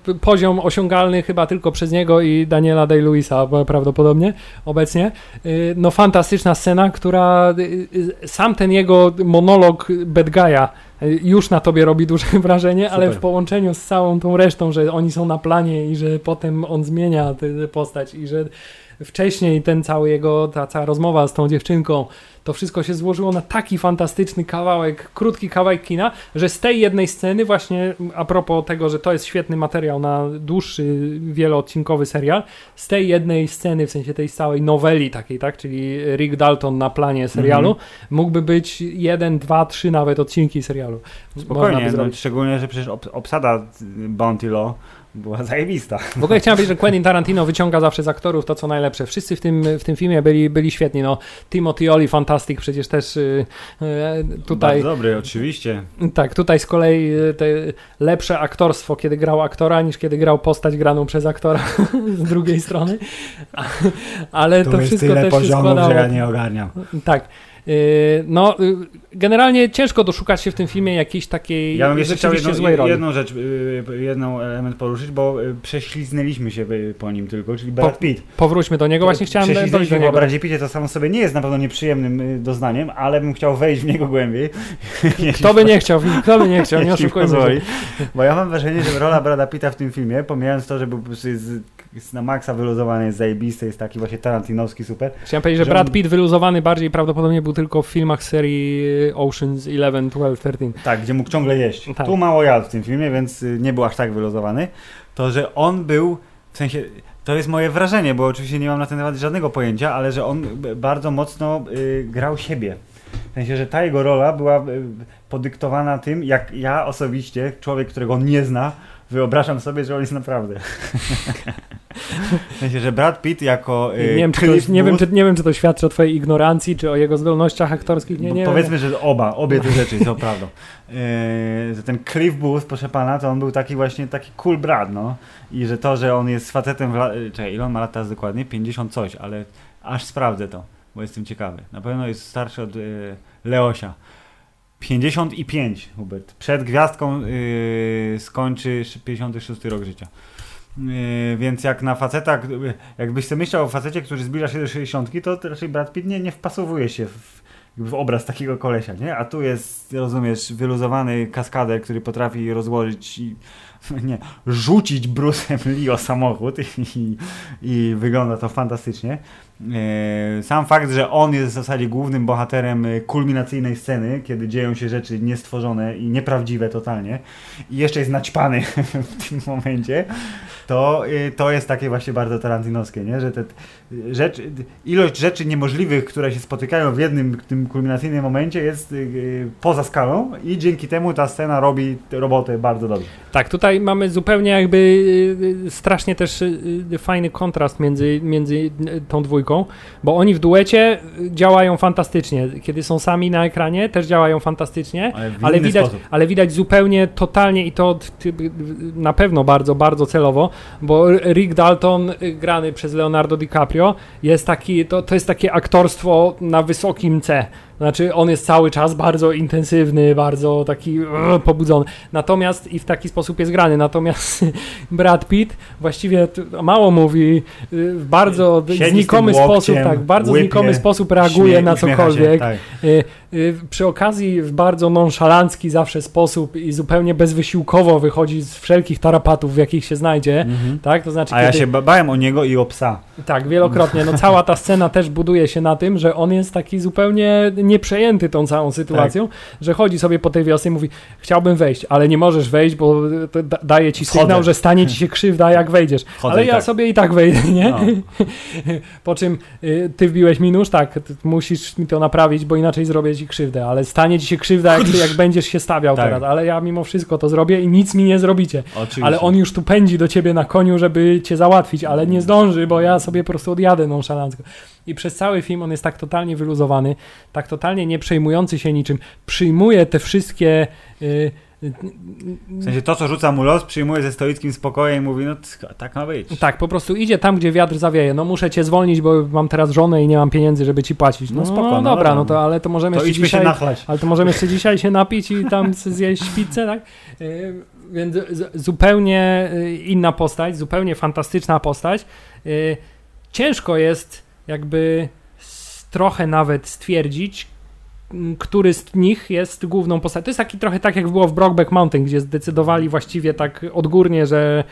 Speaker 2: y, y, poziom osiągalny chyba tylko przez niego i Daniela Day-Lewisa prawdopodobnie obecnie. No fantastyczna scena, która sam ten jego monolog Bad Guy'a y, już na tobie robi duże wrażenie, ale w
Speaker 1: Super.
Speaker 2: połączeniu z całą tą resztą, że oni są na planie i że potem on zmienia tę postać i że wcześniej ten cały jego, ta cała rozmowa z tą dziewczynką, to wszystko się złożyło na taki fantastyczny kawałek, krótki kawałek kina, że z tej jednej sceny właśnie, a propos tego, że to jest świetny materiał na dłuższy, wieloodcinkowy serial, z tej jednej sceny, w sensie tej całej noweli takiej, tak, czyli Rick Dalton na planie serialu, mógłby być jeden, dwa, trzy nawet odcinki serialu. Można
Speaker 1: Spokojnie,
Speaker 2: by
Speaker 1: no, szczególnie, że przecież ob obsada Bounty Law była zajebista.
Speaker 2: W ogóle chciałem powiedzieć, że Quentin Tarantino wyciąga zawsze z aktorów to, co najlepsze. Wszyscy w tym, w tym filmie byli, byli świetni. No, Timothy Oli, fantastic, przecież też y, y, tutaj,
Speaker 1: Bardzo dobry, oczywiście.
Speaker 2: tak, tutaj z kolei y, te lepsze aktorstwo, kiedy grał aktora, niż kiedy grał postać graną przez aktora z drugiej strony. Ale to wszystko też się składało.
Speaker 1: nie ogarniam.
Speaker 2: Tak. Y, No, y, generalnie ciężko doszukać się w tym filmie jakiejś takiej
Speaker 1: Ja bym jeszcze chciał jedną,
Speaker 2: złej roli.
Speaker 1: jedną rzecz, y, jedną element poruszyć, bo prześliznęliśmy się po nim tylko, czyli Brad Pitt.
Speaker 2: Powróćmy do niego, właśnie chciałem dojść do
Speaker 1: bo
Speaker 2: niego.
Speaker 1: Bradzie Pittie to samo sobie nie jest na pewno nieprzyjemnym doznaniem, ale bym chciał wejść w niego głębiej.
Speaker 2: Kto by nie chciał, kto by nie chciał, nie oszukujmy.
Speaker 1: Bo ja mam wrażenie, że rola Brada Pitta w tym filmie, pomijając to, że był po jest, na maksa wyluzowany, jest zajebisty, jest taki właśnie tarantinowski super.
Speaker 2: Chciałem powiedzieć, że
Speaker 1: Że
Speaker 2: Brad
Speaker 1: on-
Speaker 2: Pitt wyluzowany bardziej prawdopodobnie był tylko w filmach serii Oceans 11, 12, 13.
Speaker 1: Tak, gdzie mógł ciągle jeść.
Speaker 2: Tak.
Speaker 1: Tu mało jadł w tym filmie, więc y, nie był aż tak wyluzowany. To, że on był, w sensie, to jest moje wrażenie, bo oczywiście nie mam na ten temat żadnego pojęcia, ale że on bardzo mocno y, grał siebie. W sensie, że ta jego rola była y, podyktowana tym, jak ja osobiście, człowiek, którego on nie zna, wyobrażam sobie, że on jest naprawdę. w sensie, że Brad Pitt jako y,
Speaker 2: nie, wiem, czy to, nie, wiem, czy, nie wiem, czy to świadczy o twojej ignorancji, czy o jego zdolnościach aktorskich. Nie, nie
Speaker 1: Powiedzmy, że oba, obie te rzeczy są prawdą. Yy, że ten Cliff Booth, proszę pana, to on był taki właśnie taki cool brat, no. I że to, że on jest facetem w la... yy, Czekaj, ile on ma lat teraz dokładnie? 50 coś, ale aż sprawdzę to, bo jestem ciekawy. Na pewno jest starszy od yy, Leosia. 55, Hubert. Przed gwiazdką yy, skończy 56 rok życia. Yy, więc jak na facetach, yy, jakbyś sobie myślał o facecie, który zbliża się do 60, to raczej Brad Pitt nie, nie wpasowuje się w, w obraz takiego kolesia, nie? A tu jest, rozumiesz, wyluzowany kaskader, który potrafi rozłożyć i nie, rzucić Bruce'em Lee o samochód i, i wygląda to fantastycznie. E, sam fakt, że on jest w zasadzie głównym bohaterem e, kulminacyjnej sceny, kiedy dzieją się rzeczy niestworzone i nieprawdziwe totalnie i jeszcze jest naćpany w tym momencie, to, e, to jest takie właśnie bardzo tarantinowskie, nie? że te rzeczy, ilość rzeczy niemożliwych, które się spotykają w jednym tym kulminacyjnym momencie jest poza skalą i dzięki temu ta scena robi robotę bardzo dobrze.
Speaker 2: Tak, tutaj mamy zupełnie jakby strasznie też fajny kontrast między, między tą dwójką bo oni w duecie działają fantastycznie. Kiedy są sami na ekranie, też działają fantastycznie, ale, ale widać, ale widać zupełnie totalnie i to na pewno bardzo, bardzo celowo, bo Rick Dalton grany przez Leonardo DiCaprio jest taki, to, to jest takie aktorstwo na wysokim C. Znaczy, on jest cały czas bardzo intensywny, bardzo taki uh, pobudzony. Natomiast i w taki sposób jest grany. Natomiast Brad Pitt właściwie mało mówi, y, w bardzo Siedzi znikomy sposób, tak, bardzo znikomy sposób reaguje śmie, na cokolwiek. Się, tak. Y, przy okazji w bardzo nonszalancki zawsze sposób i zupełnie bezwysiłkowo wychodzi z wszelkich tarapatów, w jakich się znajdzie. Mhm. Tak?
Speaker 1: To znaczy, A kiedy... ja się bałem o niego i o psa.
Speaker 2: Tak, wielokrotnie. No, cała ta scena też buduje się na tym, że on jest taki zupełnie nieprzejęty tą całą sytuacją, tak. że chodzi sobie po tej wiosce i mówi, chciałbym wejść, ale nie możesz wejść, bo da daje ci sygnał, Wchodzę. że stanie ci się krzywda, jak wejdziesz. Wchodzę ale ja tak. sobie i tak wejdę, nie? No. po czym y, ty wbiłeś mi nóż, tak, musisz mi to naprawić, bo inaczej zrobię ci krzywdę, ale stanie ci się krzywda, jak, jak będziesz się stawiał tak. teraz, ale ja mimo wszystko to zrobię i nic mi nie zrobicie. Oczywiście. Ale on już tu pędzi do ciebie na koniu, żeby cię załatwić, ale nie zdąży, bo ja sobie po prostu odjadę nonszalancko. I przez cały film on jest tak totalnie wyluzowany, tak totalnie nie przejmujący się niczym. Przyjmuje te wszystkie. Yy,
Speaker 1: w sensie to, co rzuca mu los, przyjmuje ze stoickim spokojem i mówi, no tak ma być.
Speaker 2: Tak, po prostu idzie tam, gdzie wiatr zawieje. No muszę cię zwolnić, bo mam teraz żonę i nie mam pieniędzy, żeby ci płacić. No, no spoko, no, dobra, no to ale to możemy
Speaker 1: to
Speaker 2: jeszcze
Speaker 1: dzisiaj,
Speaker 2: ale to możemy jeszcze dzisiaj się napić i tam zjeść pizzę, tak? Yy, więc zupełnie y, inna postać, zupełnie fantastyczna postać. Yy, ciężko jest jakby trochę nawet stwierdzić, który z nich jest główną postacią. To jest taki trochę tak, jak było w Brockback Mountain, gdzie zdecydowali właściwie tak odgórnie, że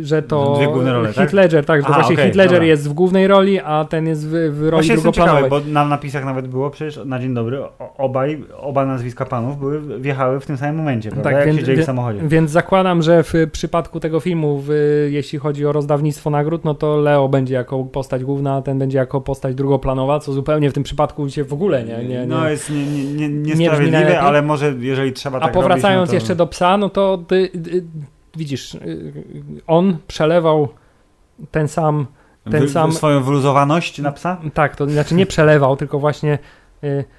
Speaker 2: że to
Speaker 1: Dwie główne role,
Speaker 2: Heath tak? Ledger, tak, że Aha, właśnie okay, Heath Ledger dobra. jest w głównej roli, a ten jest w, w roli właśnie drugoplanowej.
Speaker 1: Ciekawe, bo na napisach nawet było przecież na dzień dobry obaj, oba nazwiska panów były, wjechały w tym samym momencie, prawda? Tak, jak więc, w samochodzie.
Speaker 2: Więc zakładam, że w przypadku tego filmu, w, jeśli chodzi o rozdawnictwo nagród, no to Leo będzie jako postać główna, a ten będzie jako postać drugoplanowa, co zupełnie w tym przypadku się w ogóle nie... nie, nie
Speaker 1: no jest niesprawiedliwe, nie, nie, nie ale może jeżeli trzeba tak
Speaker 2: A powracając
Speaker 1: robić, no to...
Speaker 2: jeszcze do psa, no to widzisz, y, on przelewał ten sam. Ten sam
Speaker 1: swoją wyluzowaność na psa?
Speaker 2: Tak, to znaczy nie przelewał, tylko właśnie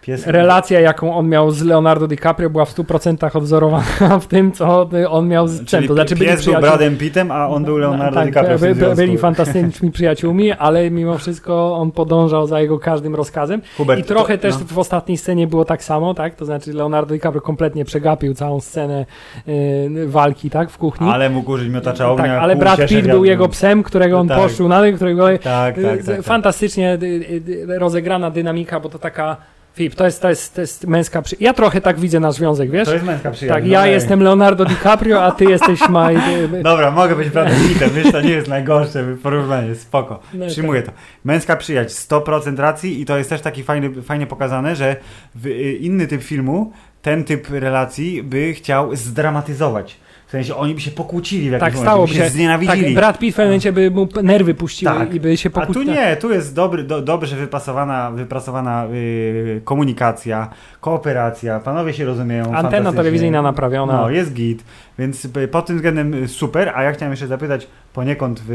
Speaker 2: Pies... Relacja, jaką on miał z Leonardo DiCaprio, była w 100% odwzorowana w tym, co on miał z Czyli
Speaker 1: to znaczy, byli pies był Bradem Pittem, a on był Leonardo tak, DiCaprio.
Speaker 2: By, byli fantastycznymi przyjaciółmi, ale mimo wszystko on podążał za jego każdym rozkazem. Hubert, I trochę to, też no. w ostatniej scenie było tak samo, tak? To znaczy Leonardo DiCaprio kompletnie przegapił całą scenę y, walki, tak? W kuchni.
Speaker 1: Ale mógł użyć miotacza ognia. Tak,
Speaker 2: ale Brad Pitt był jego psem, którego on tak. poszł na którego tak, tak, tak, tak, fantastycznie rozegrana dynamika, bo to taka Filip, to jest, to jest, to jest męska przyjaźń. Ja trochę tak widzę nasz związek, wiesz?
Speaker 1: To jest męska przyjaźń.
Speaker 2: Tak, ja no jestem Leonardo DiCaprio, a ty jesteś Maj.
Speaker 1: Dobra, mogę być Bradem Pittem, wiesz, to nie jest najgorsze porównanie, spoko. No Przyjmuję tak. to. Męska przyjaźń, 100% racji i to jest też taki fajny, fajnie pokazane, że w y, inny typ filmu ten typ relacji by chciał zdramatyzować sensie oni by się pokłócili w jakimś
Speaker 2: tak, stało by się,
Speaker 1: znienawidzili.
Speaker 2: Tak, Brad Pitt w pewnym momencie by mu nerwy puściły tak. i by się pokłócili.
Speaker 1: A tu nie, tu jest dobry, do, dobrze wypracowana, wypracowana yy, komunikacja, kooperacja, panowie się rozumieją.
Speaker 2: Antena telewizyjna naprawiona.
Speaker 1: No, jest git, więc pod tym względem y, super, a ja chciałem jeszcze zapytać poniekąd w,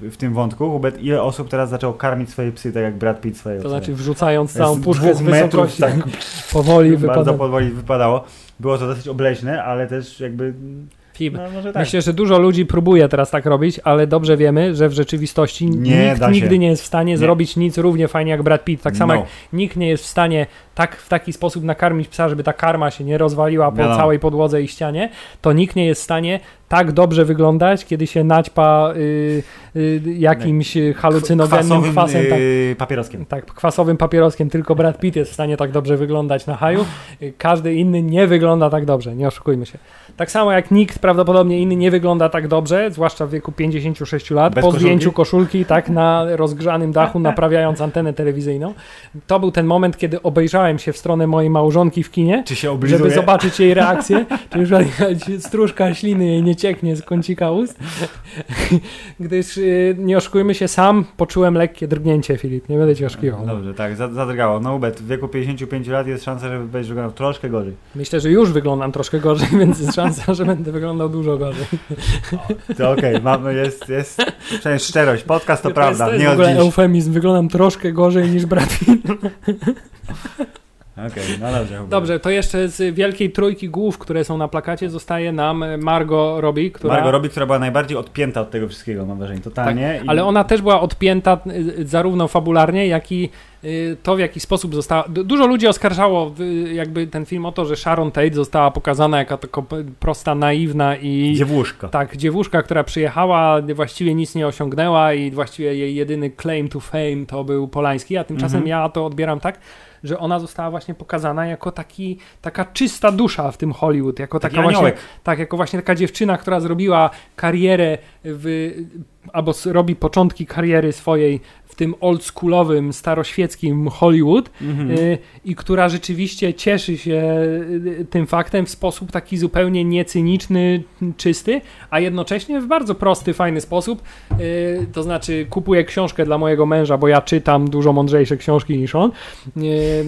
Speaker 1: w, w, tym wątku, Hubert, ile osób teraz zaczęło karmić swoje psy, tak jak Brad Pitt swoje
Speaker 2: To znaczy wrzucając całą puszkę z wysokości, metrów, tak, powoli
Speaker 1: wypadało. Bardzo powoli wypadało było to dosyć obleśne, ale też jakby
Speaker 2: no, tak. Myślę, że dużo ludzi próbuje teraz tak robić, ale dobrze wiemy, że w rzeczywistości nie nikt nigdy nie jest w stanie nie. zrobić nic równie fajnie jak Brad Pitt. Tak samo no. jak nikt nie jest w stanie tak w taki sposób nakarmić psa, żeby ta karma się nie rozwaliła po no. całej podłodze i ścianie, to nikt nie jest w stanie tak dobrze wyglądać, kiedy się naćpa y, y, jakimś halucynogennym kwasowym, kwasem. Tak,
Speaker 1: papieroskiem.
Speaker 2: Tak, kwasowym papieroskiem. Tylko Brad Pitt jest w stanie tak dobrze wyglądać na haju. Każdy inny nie wygląda tak dobrze, nie oszukujmy się. Tak samo jak nikt prawdopodobnie inny nie wygląda tak dobrze, zwłaszcza w wieku 56 lat,
Speaker 1: Bez
Speaker 2: po
Speaker 1: koszulki?
Speaker 2: zdjęciu koszulki, tak, na rozgrzanym dachu, naprawiając antenę telewizyjną. To był ten moment, kiedy obejrzałem się w stronę mojej małżonki w kinie, żeby zobaczyć jej reakcję, czy już stróżka śliny jej nie cieknie z kącika ust. Gdyż y, nie oszukujmy się, sam poczułem lekkie drgnięcie, Filip, nie będę ci oszukiwał.
Speaker 1: Dobrze, tak, za- zadrgało. No ubet, w wieku 55 lat jest szansa, że będziesz wyglądał troszkę gorzej.
Speaker 2: Myślę, że już wyglądam troszkę gorzej, więc jest szansa, że będę wyglądał dużo gorzej.
Speaker 1: To okej, mamy, jest, jest szczerość. Podcast to,
Speaker 2: jest,
Speaker 1: prawda,
Speaker 2: to jest
Speaker 1: nie
Speaker 2: w
Speaker 1: od
Speaker 2: ogóle
Speaker 1: dziś.
Speaker 2: eufemizm, wyglądam troszkę gorzej niż Brad
Speaker 1: Okej, no dobrze.
Speaker 2: Dobrze, to jeszcze z wielkiej trójki głów, które są na plakacie, zostaje nam Margot Robbie, która...
Speaker 1: Margot Robbie, która była najbardziej odpięta od tego wszystkiego, mam wrażenie, totalnie. I-
Speaker 2: Ale ona też była odpięta y, zarówno fabularnie, jak i y, to, w jaki sposób została. du- Dużo ludzi oskarżało jakby ten film o to, że Sharon Tate została pokazana jako taka prosta, naiwna i.
Speaker 1: Dziewuszka.
Speaker 2: Tak, dziewuszka, która przyjechała, właściwie nic nie osiągnęła i właściwie jej jedyny claim to fame to był Polański, a tymczasem
Speaker 1: Mhm.
Speaker 2: ja to odbieram tak, że ona została właśnie pokazana jako taki, taka czysta dusza w tym Hollywood, jako taka właśnie tak, jako właśnie taka dziewczyna, która zrobiła karierę w, albo robi początki kariery swojej w tym oldschoolowym, staroświeckim Hollywood
Speaker 1: Mhm.
Speaker 2: y, i która rzeczywiście cieszy się y, tym faktem w sposób taki zupełnie niecyniczny, czysty, a jednocześnie w bardzo prosty, fajny sposób. Y, to znaczy kupuję książkę dla mojego męża, bo ja czytam dużo mądrzejsze książki niż on. Y,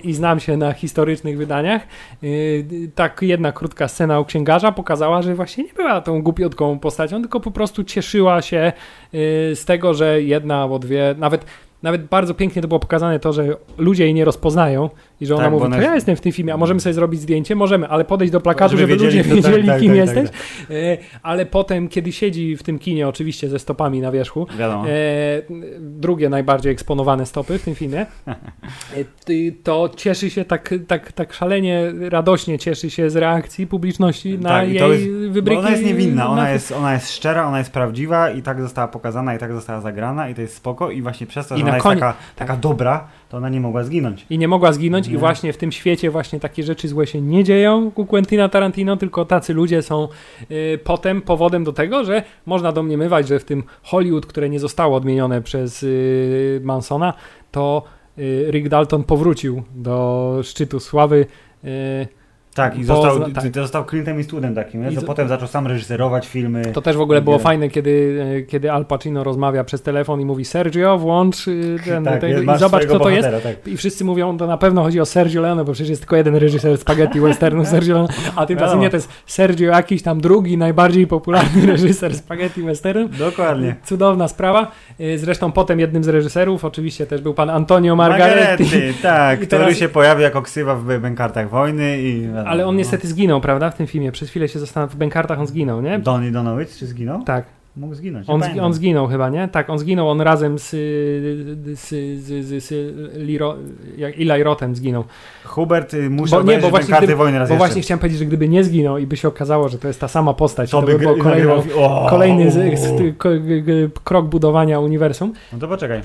Speaker 2: i, znam się na historycznych wydaniach. Yy, tak jedna krótka scena u księgarza pokazała, że właśnie nie była tą głupiotką postacią, tylko po prostu cieszyła się yy, z tego, że jedna albo dwie, nawet nawet bardzo pięknie to było pokazane to, że ludzie jej nie rozpoznają i że ona
Speaker 1: Tak,
Speaker 2: mówi,
Speaker 1: ona
Speaker 2: to ja jestem w tym filmie, a możemy sobie zrobić zdjęcie? Możemy, ale podejść do plakatu,
Speaker 1: Żeby
Speaker 2: żeby,
Speaker 1: wiedzieli,
Speaker 2: ludzie
Speaker 1: tak,
Speaker 2: wiedzieli,
Speaker 1: tak,
Speaker 2: kim
Speaker 1: tak,
Speaker 2: jesteś.
Speaker 1: tak,
Speaker 2: Yy, ale potem, kiedy siedzi w tym kinie, oczywiście ze stopami na wierzchu,
Speaker 1: Wiadomo.
Speaker 2: E, drugie najbardziej eksponowane stopy w tym filmie. E, to cieszy się tak, tak, tak szalenie, radośnie cieszy się z reakcji publiczności na
Speaker 1: Tak, i
Speaker 2: jej
Speaker 1: jest-
Speaker 2: wybryki.
Speaker 1: Ona jest niewinna,
Speaker 2: na-
Speaker 1: ona jest, ona jest szczera, ona jest prawdziwa i tak została pokazana, i tak została zagrana i to jest spoko i właśnie przez to,
Speaker 2: I
Speaker 1: że
Speaker 2: na
Speaker 1: ona jest taka, taka dobra, to ona nie mogła zginąć.
Speaker 2: I nie mogła zginąć, i
Speaker 1: Nie.
Speaker 2: właśnie w tym świecie właśnie takie rzeczy złe się nie dzieją u Quentina Tarantino, tylko tacy ludzie są y, potem powodem do tego, że można domniemywać, że w tym Hollywood, które nie zostało odmienione przez y, Mansona, to y, Rick Dalton powrócił do szczytu sławy. Y,
Speaker 1: Tak, i został,
Speaker 2: zna- tak.
Speaker 1: został Clintem Eastwoodem takim?
Speaker 2: I
Speaker 1: to potem zaczął sam reżyserować filmy.
Speaker 2: To też w ogóle było fajne, kiedy, e, kiedy Al Pacino rozmawia przez telefon i mówi Sergio, włącz ten,
Speaker 1: tak, masz
Speaker 2: i zobacz kto to jest.
Speaker 1: Tak.
Speaker 2: I wszyscy mówią, to na pewno chodzi o Sergio Leone, bo przecież jest tylko jeden reżyser spaghetti westernu, Sergio Leone, a tymczasem nie, to jest Sergio jakiś tam drugi, najbardziej popularny reżyser spaghetti westernu.
Speaker 1: Dokładnie.
Speaker 2: Cudowna sprawa. Y, Zresztą potem jednym z reżyserów oczywiście też był pan Antonio Margaretti.
Speaker 1: Margaretti, tak,
Speaker 2: I
Speaker 1: który
Speaker 2: teraz-
Speaker 1: się pojawił jako ksywa w bękartach wojny i...
Speaker 2: Ale on niestety zginął, prawda, w tym filmie. Przez chwilę się zastanawiam, w Bękartach on zginął, nie?
Speaker 1: Donny Donowicz, czy zginął?
Speaker 2: Tak.
Speaker 1: Mógł zginąć,
Speaker 2: On, zgi- on zginął chyba, nie? Tak, on zginął, on razem z, z, z, z, z Liro, Eli Rotem zginął.
Speaker 1: Hubert y, musi
Speaker 2: Bo nie, bo właśnie
Speaker 1: Bękarty
Speaker 2: gdyby-
Speaker 1: wojny raz
Speaker 2: Bo
Speaker 1: jeszcze.
Speaker 2: właśnie chciałem powiedzieć, że gdyby nie zginął i by się okazało, że to jest ta sama postać,
Speaker 1: to
Speaker 2: to,
Speaker 1: by
Speaker 2: by było kolejny,
Speaker 1: nagrywał-
Speaker 2: krok budowania uniwersum.
Speaker 1: No to poczekaj.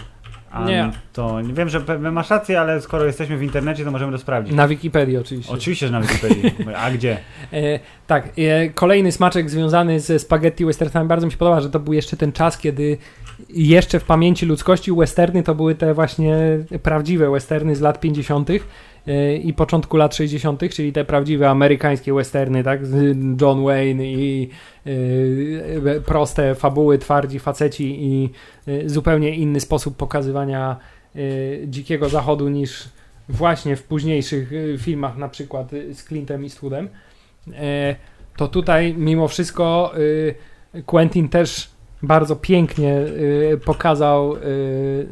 Speaker 2: Nie.
Speaker 1: To nie wiem, że masz rację, ale skoro jesteśmy w internecie, to możemy to sprawdzić.
Speaker 2: Na Wikipedii oczywiście.
Speaker 1: Oczywiście, że na Wikipedii. A gdzie?
Speaker 2: E, tak, e, kolejny smaczek związany ze spaghetti westernami. Bardzo mi się podoba, że to był jeszcze ten czas, kiedy jeszcze w pamięci ludzkości westerny to były te właśnie prawdziwe westerny z lat 50. i początku lat 60., czyli te prawdziwe amerykańskie westerny, tak? John Wayne i e, proste fabuły, twardzi faceci i e, zupełnie inny sposób pokazywania e, dzikiego zachodu niż właśnie w późniejszych filmach, na przykład z Clintem Eastwoodem. To tutaj mimo wszystko Quentin też bardzo pięknie pokazał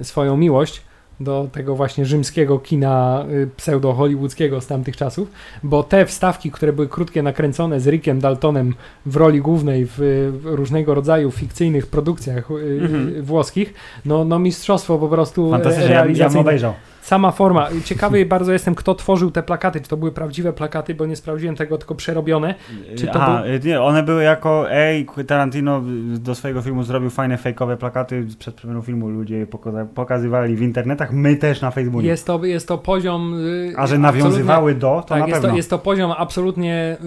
Speaker 2: swoją miłość do tego właśnie rzymskiego kina y, pseudo-hollywoodzkiego z tamtych czasów, bo te wstawki, które były krótkie, nakręcone z Rickiem Daltonem w roli głównej w, różnego rodzaju fikcyjnych produkcjach y,
Speaker 1: Mhm.
Speaker 2: włoskich, no, no mistrzostwo po prostu
Speaker 1: Fantastycznie, ja, ja obejrzał.
Speaker 2: Sama forma. Ciekawy bardzo jestem, kto tworzył te plakaty. Czy to były prawdziwe plakaty, bo nie sprawdziłem tego, tylko przerobione. Czy to
Speaker 1: Aha,
Speaker 2: był...
Speaker 1: y, nie, one były jako, ej, Tarantino do swojego filmu zrobił fajne fejkowe plakaty przed premierą filmu, ludzie je poka- pokazywali w internetach, my też na Facebooku.
Speaker 2: Jest to, jest to poziom. y,
Speaker 1: A że nawiązywały do, to
Speaker 2: Tak,
Speaker 1: na
Speaker 2: jest
Speaker 1: pewno.
Speaker 2: to, jest to poziom absolutnie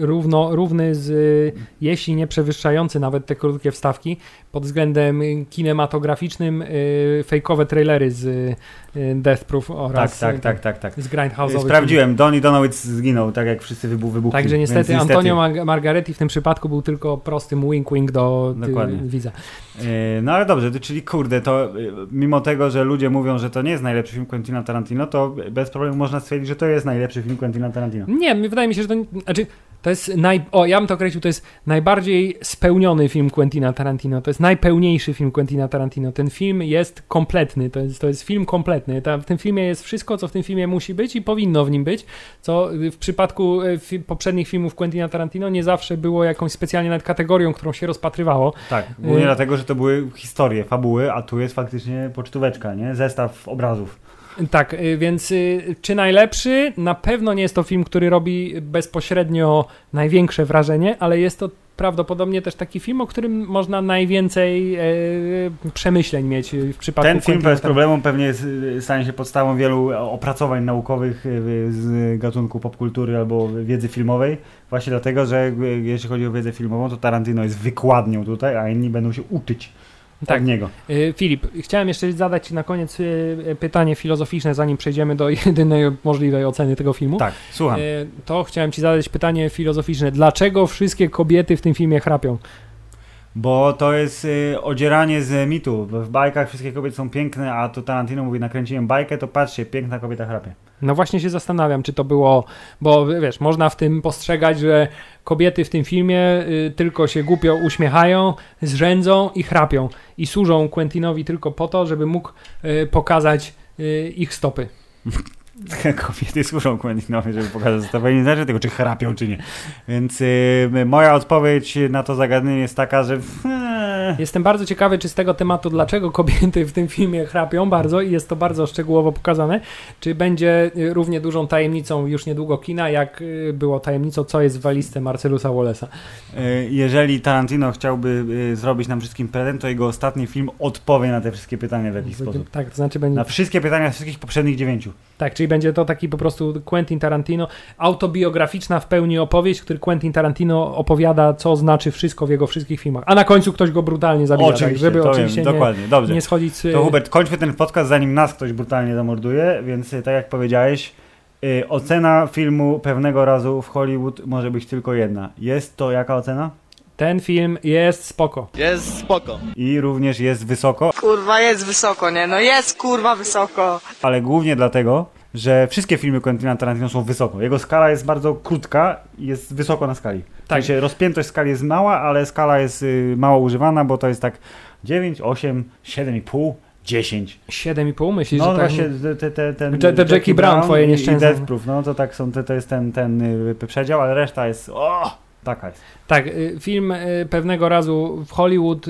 Speaker 2: y, równo, równy z, jeśli nie przewyższający nawet te krótkie wstawki, pod względem kinematograficznym, fejkowe trailery z Death Proof
Speaker 1: tak,
Speaker 2: oraz
Speaker 1: tak,
Speaker 2: y,
Speaker 1: tak, tak, tak.
Speaker 2: z Grindhouse'owych.
Speaker 1: Sprawdziłem, Donny Donowitz zginął, tak jak wszyscy wybuch, wybuchli.
Speaker 2: Także
Speaker 1: więc
Speaker 2: niestety Antonio Mar- Margaretti w tym przypadku był tylko prostym wink-wink do y,
Speaker 1: Dokładnie.
Speaker 2: widza.
Speaker 1: E, No ale dobrze, czyli kurde, to e, mimo tego, że ludzie mówią, że to nie jest najlepszy film Quentina Tarantino, to bez problemu można stwierdzić, że to jest najlepszy film Quentina Tarantino.
Speaker 2: Nie, wydaje mi się, że to. Znaczy, to jest naj. O, ja bym to określił, to jest najbardziej spełniony film Quentina Tarantino. To jest najpełniejszy film Quentina Tarantino. Ten film jest kompletny. To jest, to jest film kompletny. Ta, w tym filmie jest wszystko, co w tym filmie musi być i powinno w nim być. Co y, w przypadku fi, poprzednich filmów Quentina Tarantino nie zawsze było jakąś specjalnie nawet kategorią, którą się rozpatrywało.
Speaker 1: Tak, głównie
Speaker 2: Y-
Speaker 1: dlatego, że to były historie, fabuły, a tu jest faktycznie pocztóweczka, nie? Zestaw obrazów.
Speaker 2: Tak, y, więc y, czy najlepszy? Na pewno nie jest to film, który robi bezpośrednio największe wrażenie, ale jest to prawdopodobnie też taki film, o którym można najwięcej e, przemyśleń mieć w przypadku
Speaker 1: Ten film bez problemu pewnie jest, stanie się podstawą wielu opracowań naukowych z gatunku popkultury albo wiedzy filmowej. Właśnie dlatego, że jeśli chodzi o wiedzę filmową, to Tarantino jest wykładnią tutaj, a inni będą się uczyć
Speaker 2: Tak.
Speaker 1: od niego.
Speaker 2: Y, Filip, chciałem jeszcze zadać Ci na koniec y, pytanie filozoficzne, zanim przejdziemy do jedynej możliwej oceny tego filmu.
Speaker 1: Tak, słucham.
Speaker 2: To chciałem Ci zadać pytanie filozoficzne. Dlaczego wszystkie kobiety w tym filmie chrapią?
Speaker 1: Bo to jest y, odzieranie z mitu. W bajkach wszystkie kobiety są piękne, a tu Tarantino mówi, nakręciłem bajkę, to patrzcie, piękna kobieta chrapie.
Speaker 2: No właśnie się zastanawiam, czy to było, bo wiesz, można w tym postrzegać, że kobiety w tym filmie y, tylko się głupio uśmiechają, zrzędzą i chrapią i służą Quentinowi tylko po to, żeby mógł y, pokazać y, ich stopy.
Speaker 1: Kobiety służą Quentinowi, żeby pokazać zestawienie, nie znaczy tego, czy chrapią, czy nie. Więc y, moja odpowiedź na to zagadnienie jest taka, że eee,
Speaker 2: Jestem bardzo ciekawy, czy z tego tematu, dlaczego kobiety w tym filmie chrapią bardzo i jest to bardzo szczegółowo pokazane, czy będzie y, równie dużą tajemnicą już niedługo kina, jak y, było tajemnicą, co jest w walizce Marcelusa Wallace'a.
Speaker 1: y, jeżeli Tarantino chciałby zrobić nam wszystkim prezent, to jego ostatni film odpowie na te wszystkie pytania w jakiś sposób.
Speaker 2: Tak, to znaczy będzie...
Speaker 1: Na wszystkie pytania z wszystkich poprzednich dziewięciu.
Speaker 2: Tak, czyli będzie to taki po prostu Quentin Tarantino, autobiograficzna w pełni opowieść, w której Quentin Tarantino opowiada, co znaczy wszystko w jego wszystkich filmach. A na końcu ktoś go brutalnie zabija, tak,
Speaker 1: Oczywiście,
Speaker 2: żeby
Speaker 1: to
Speaker 2: oczywiście
Speaker 1: wiem, dokładnie, dobrze.
Speaker 2: nie, nie schodzić z...
Speaker 1: To Hubert, kończmy ten podcast, zanim nas ktoś brutalnie zamorduje, więc y, tak jak powiedziałeś, y, ocena filmu pewnego razu w Hollywood może być tylko jedna. Jest to jaka ocena?
Speaker 2: Ten film jest spoko.
Speaker 3: Jest spoko.
Speaker 1: I również jest wysoko,
Speaker 4: Kurwa, jest wysoko, nie? No jest kurwa wysoko.
Speaker 1: ale głównie dlatego, że wszystkie filmy Quentina Tarantino są wysoko. Jego skala jest bardzo krótka i jest wysoko na skali.
Speaker 2: Tak.
Speaker 1: W sensie rozpiętość skali jest mała, ale skala jest y, mało używana, bo to jest tak 9, 8, 7,5, 10.
Speaker 2: 7,5 myślisz,
Speaker 1: No
Speaker 2: że tak?
Speaker 1: właśnie te, te, te, ten
Speaker 2: Te- te Jackie Brown twoje
Speaker 1: i-
Speaker 2: nieszczęsne.
Speaker 1: I Death Proof, no to tak są, to, to jest ten, ten y, przedział, ale reszta jest, o, taka jest.
Speaker 2: Tak, y, film pewnego razu w Hollywood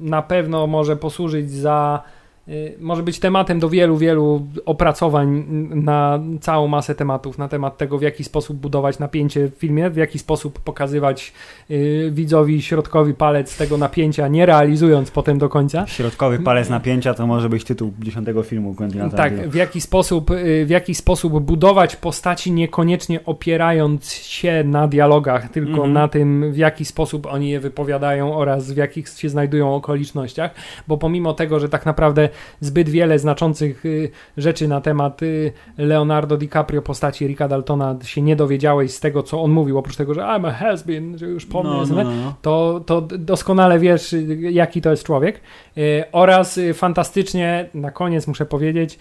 Speaker 2: na pewno może posłużyć za. Y, Może być tematem do wielu, wielu opracowań na całą masę tematów, na temat tego, w jaki sposób budować napięcie w filmie, w jaki sposób pokazywać y, widzowi środkowi palec tego napięcia, nie realizując potem do końca.
Speaker 1: Środkowy palec napięcia to może być tytuł dziesiątego filmu Quentina.
Speaker 2: Tak, w jaki, sposób, y, w jaki sposób budować postaci niekoniecznie opierając się na dialogach, tylko
Speaker 1: Mhm.
Speaker 2: na tym, w jaki sposób oni je wypowiadają oraz w jakich się znajdują okolicznościach, bo pomimo tego, że tak naprawdę zbyt wiele znaczących y, rzeczy na temat y, Leonardo DiCaprio postaci Ricka Daltona się nie dowiedziałeś z tego, co on mówił, oprócz tego, że I'm a has-been, że już po mnie
Speaker 1: no, no, no, no.
Speaker 2: to, to doskonale wiesz, y, jaki to jest człowiek. Y, Oraz y, fantastycznie, na koniec muszę powiedzieć,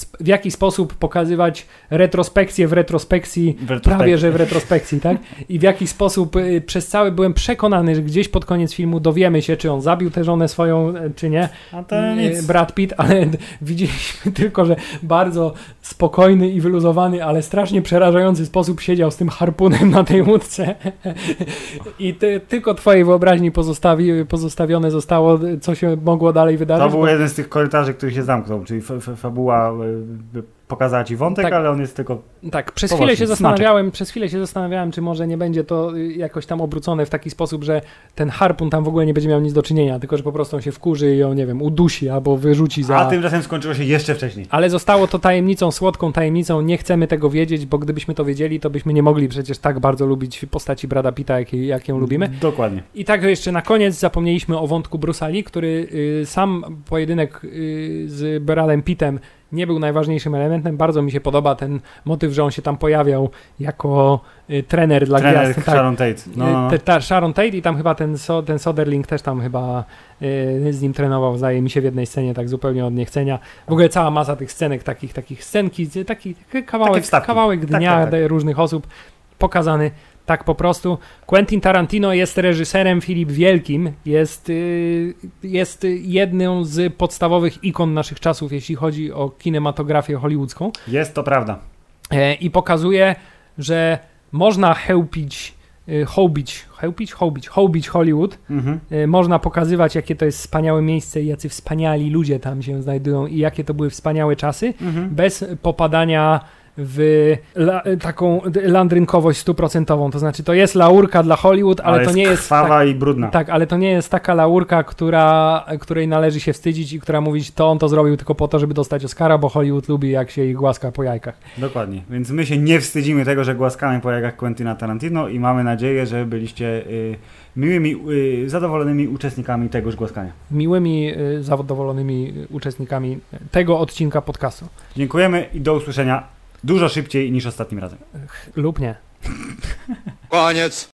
Speaker 2: sp- w jaki sposób pokazywać retrospekcję w retrospekcji,
Speaker 1: W retrospekcji.
Speaker 2: prawie że w retrospekcji, tak? I w jaki sposób przez cały byłem przekonany, że gdzieś pod koniec filmu dowiemy się, czy on zabił tę żonę swoją, czy nie.
Speaker 1: A to nic.
Speaker 2: Brad Pitt, ale widzieliśmy tylko, że bardzo spokojny i wyluzowany, ale strasznie przerażający sposób siedział z tym harpunem na tej łódce. I ty, tylko twojej wyobraźni pozostawi, pozostawione zostało, co się mogło dalej wydarzyć.
Speaker 1: To był
Speaker 2: bo-
Speaker 1: jeden z tych korytarzy, który się zamknął, czyli fa- fa- fabuła y, pokazała ci wątek,
Speaker 2: Tak.
Speaker 1: ale on jest tylko...
Speaker 2: Tak, przez chwilę się
Speaker 1: smaczek.
Speaker 2: zastanawiałem, przez chwilę się zastanawiałem, czy może nie będzie to y, jakoś tam obrócone w taki sposób, że ten harpun tam w ogóle nie będzie miał nic do czynienia, tylko że po prostu on się wkurzy i ją, nie wiem, udusi albo wyrzuci za...
Speaker 1: A tymczasem skończyło się jeszcze wcześniej.
Speaker 2: Ale zostało to tajemnicą, słodką tajemnicą, nie chcemy tego wiedzieć, bo gdybyśmy to wiedzieli, to byśmy nie mogli przecież tak bardzo lubić postaci Brada Pitta, jak, jak ją lubimy.
Speaker 1: Dokładnie.
Speaker 2: I tak jeszcze na koniec zapomnieliśmy o wątku Brusali, który y, sam pojedynek y, z Bradem Pittem nie był najważniejszym elementem. Bardzo mi się podoba ten motyw, że on się tam pojawiał jako y, trener dla
Speaker 1: Trener
Speaker 2: gwiazd. Tak.
Speaker 1: Sharon Tate. No,
Speaker 2: Y, te, ta Sharon Tate i tam chyba ten, so, ten Soderling też tam chyba y, z nim trenował, zdaje mi się w jednej scenie tak zupełnie od niechcenia. W ogóle cała masa tych scenek, takich, takich scenki, taki kawałek, kawałek
Speaker 1: Tak,
Speaker 2: dnia
Speaker 1: tak, tak.
Speaker 2: różnych osób pokazany tak po prostu. Quentin Tarantino jest reżyserem, Filip Wielkim jest, y, jest jedną z podstawowych ikon naszych czasów, jeśli chodzi o kinematografię hollywoodzką
Speaker 1: jest to prawda.
Speaker 2: e, i pokazuje, że można chełpić, y, hołbić, chełpić, hołbić, hołbić Hollywood,
Speaker 1: Mhm.
Speaker 2: y, można pokazywać, jakie to jest wspaniałe miejsce i jacy wspaniali ludzie tam się znajdują i jakie to były wspaniałe czasy,
Speaker 1: Mhm.
Speaker 2: bez popadania w la, taką landrynkowość stuprocentową. To znaczy, to jest laurka dla Hollywood, ale, to nie jest.
Speaker 1: krwawa i brudna.
Speaker 2: Tak, tak, ale to nie jest taka laurka, która, której należy się wstydzić i która mówi, to on to zrobił tylko po to, żeby dostać Oscara, bo Hollywood lubi, jak się ich głaska po jajkach.
Speaker 1: Dokładnie. Więc my się nie wstydzimy tego, że głaskamy po jagach Quentina Tarantino i mamy nadzieję, że byliście y, miłymi, y, zadowolonymi uczestnikami tegoż głaskania.
Speaker 2: Miłymi, y, zadowolonymi uczestnikami tego odcinka podcastu.
Speaker 1: Dziękujemy i do usłyszenia dużo szybciej niż ostatnim razem.
Speaker 2: Lub nie.
Speaker 3: Koniec.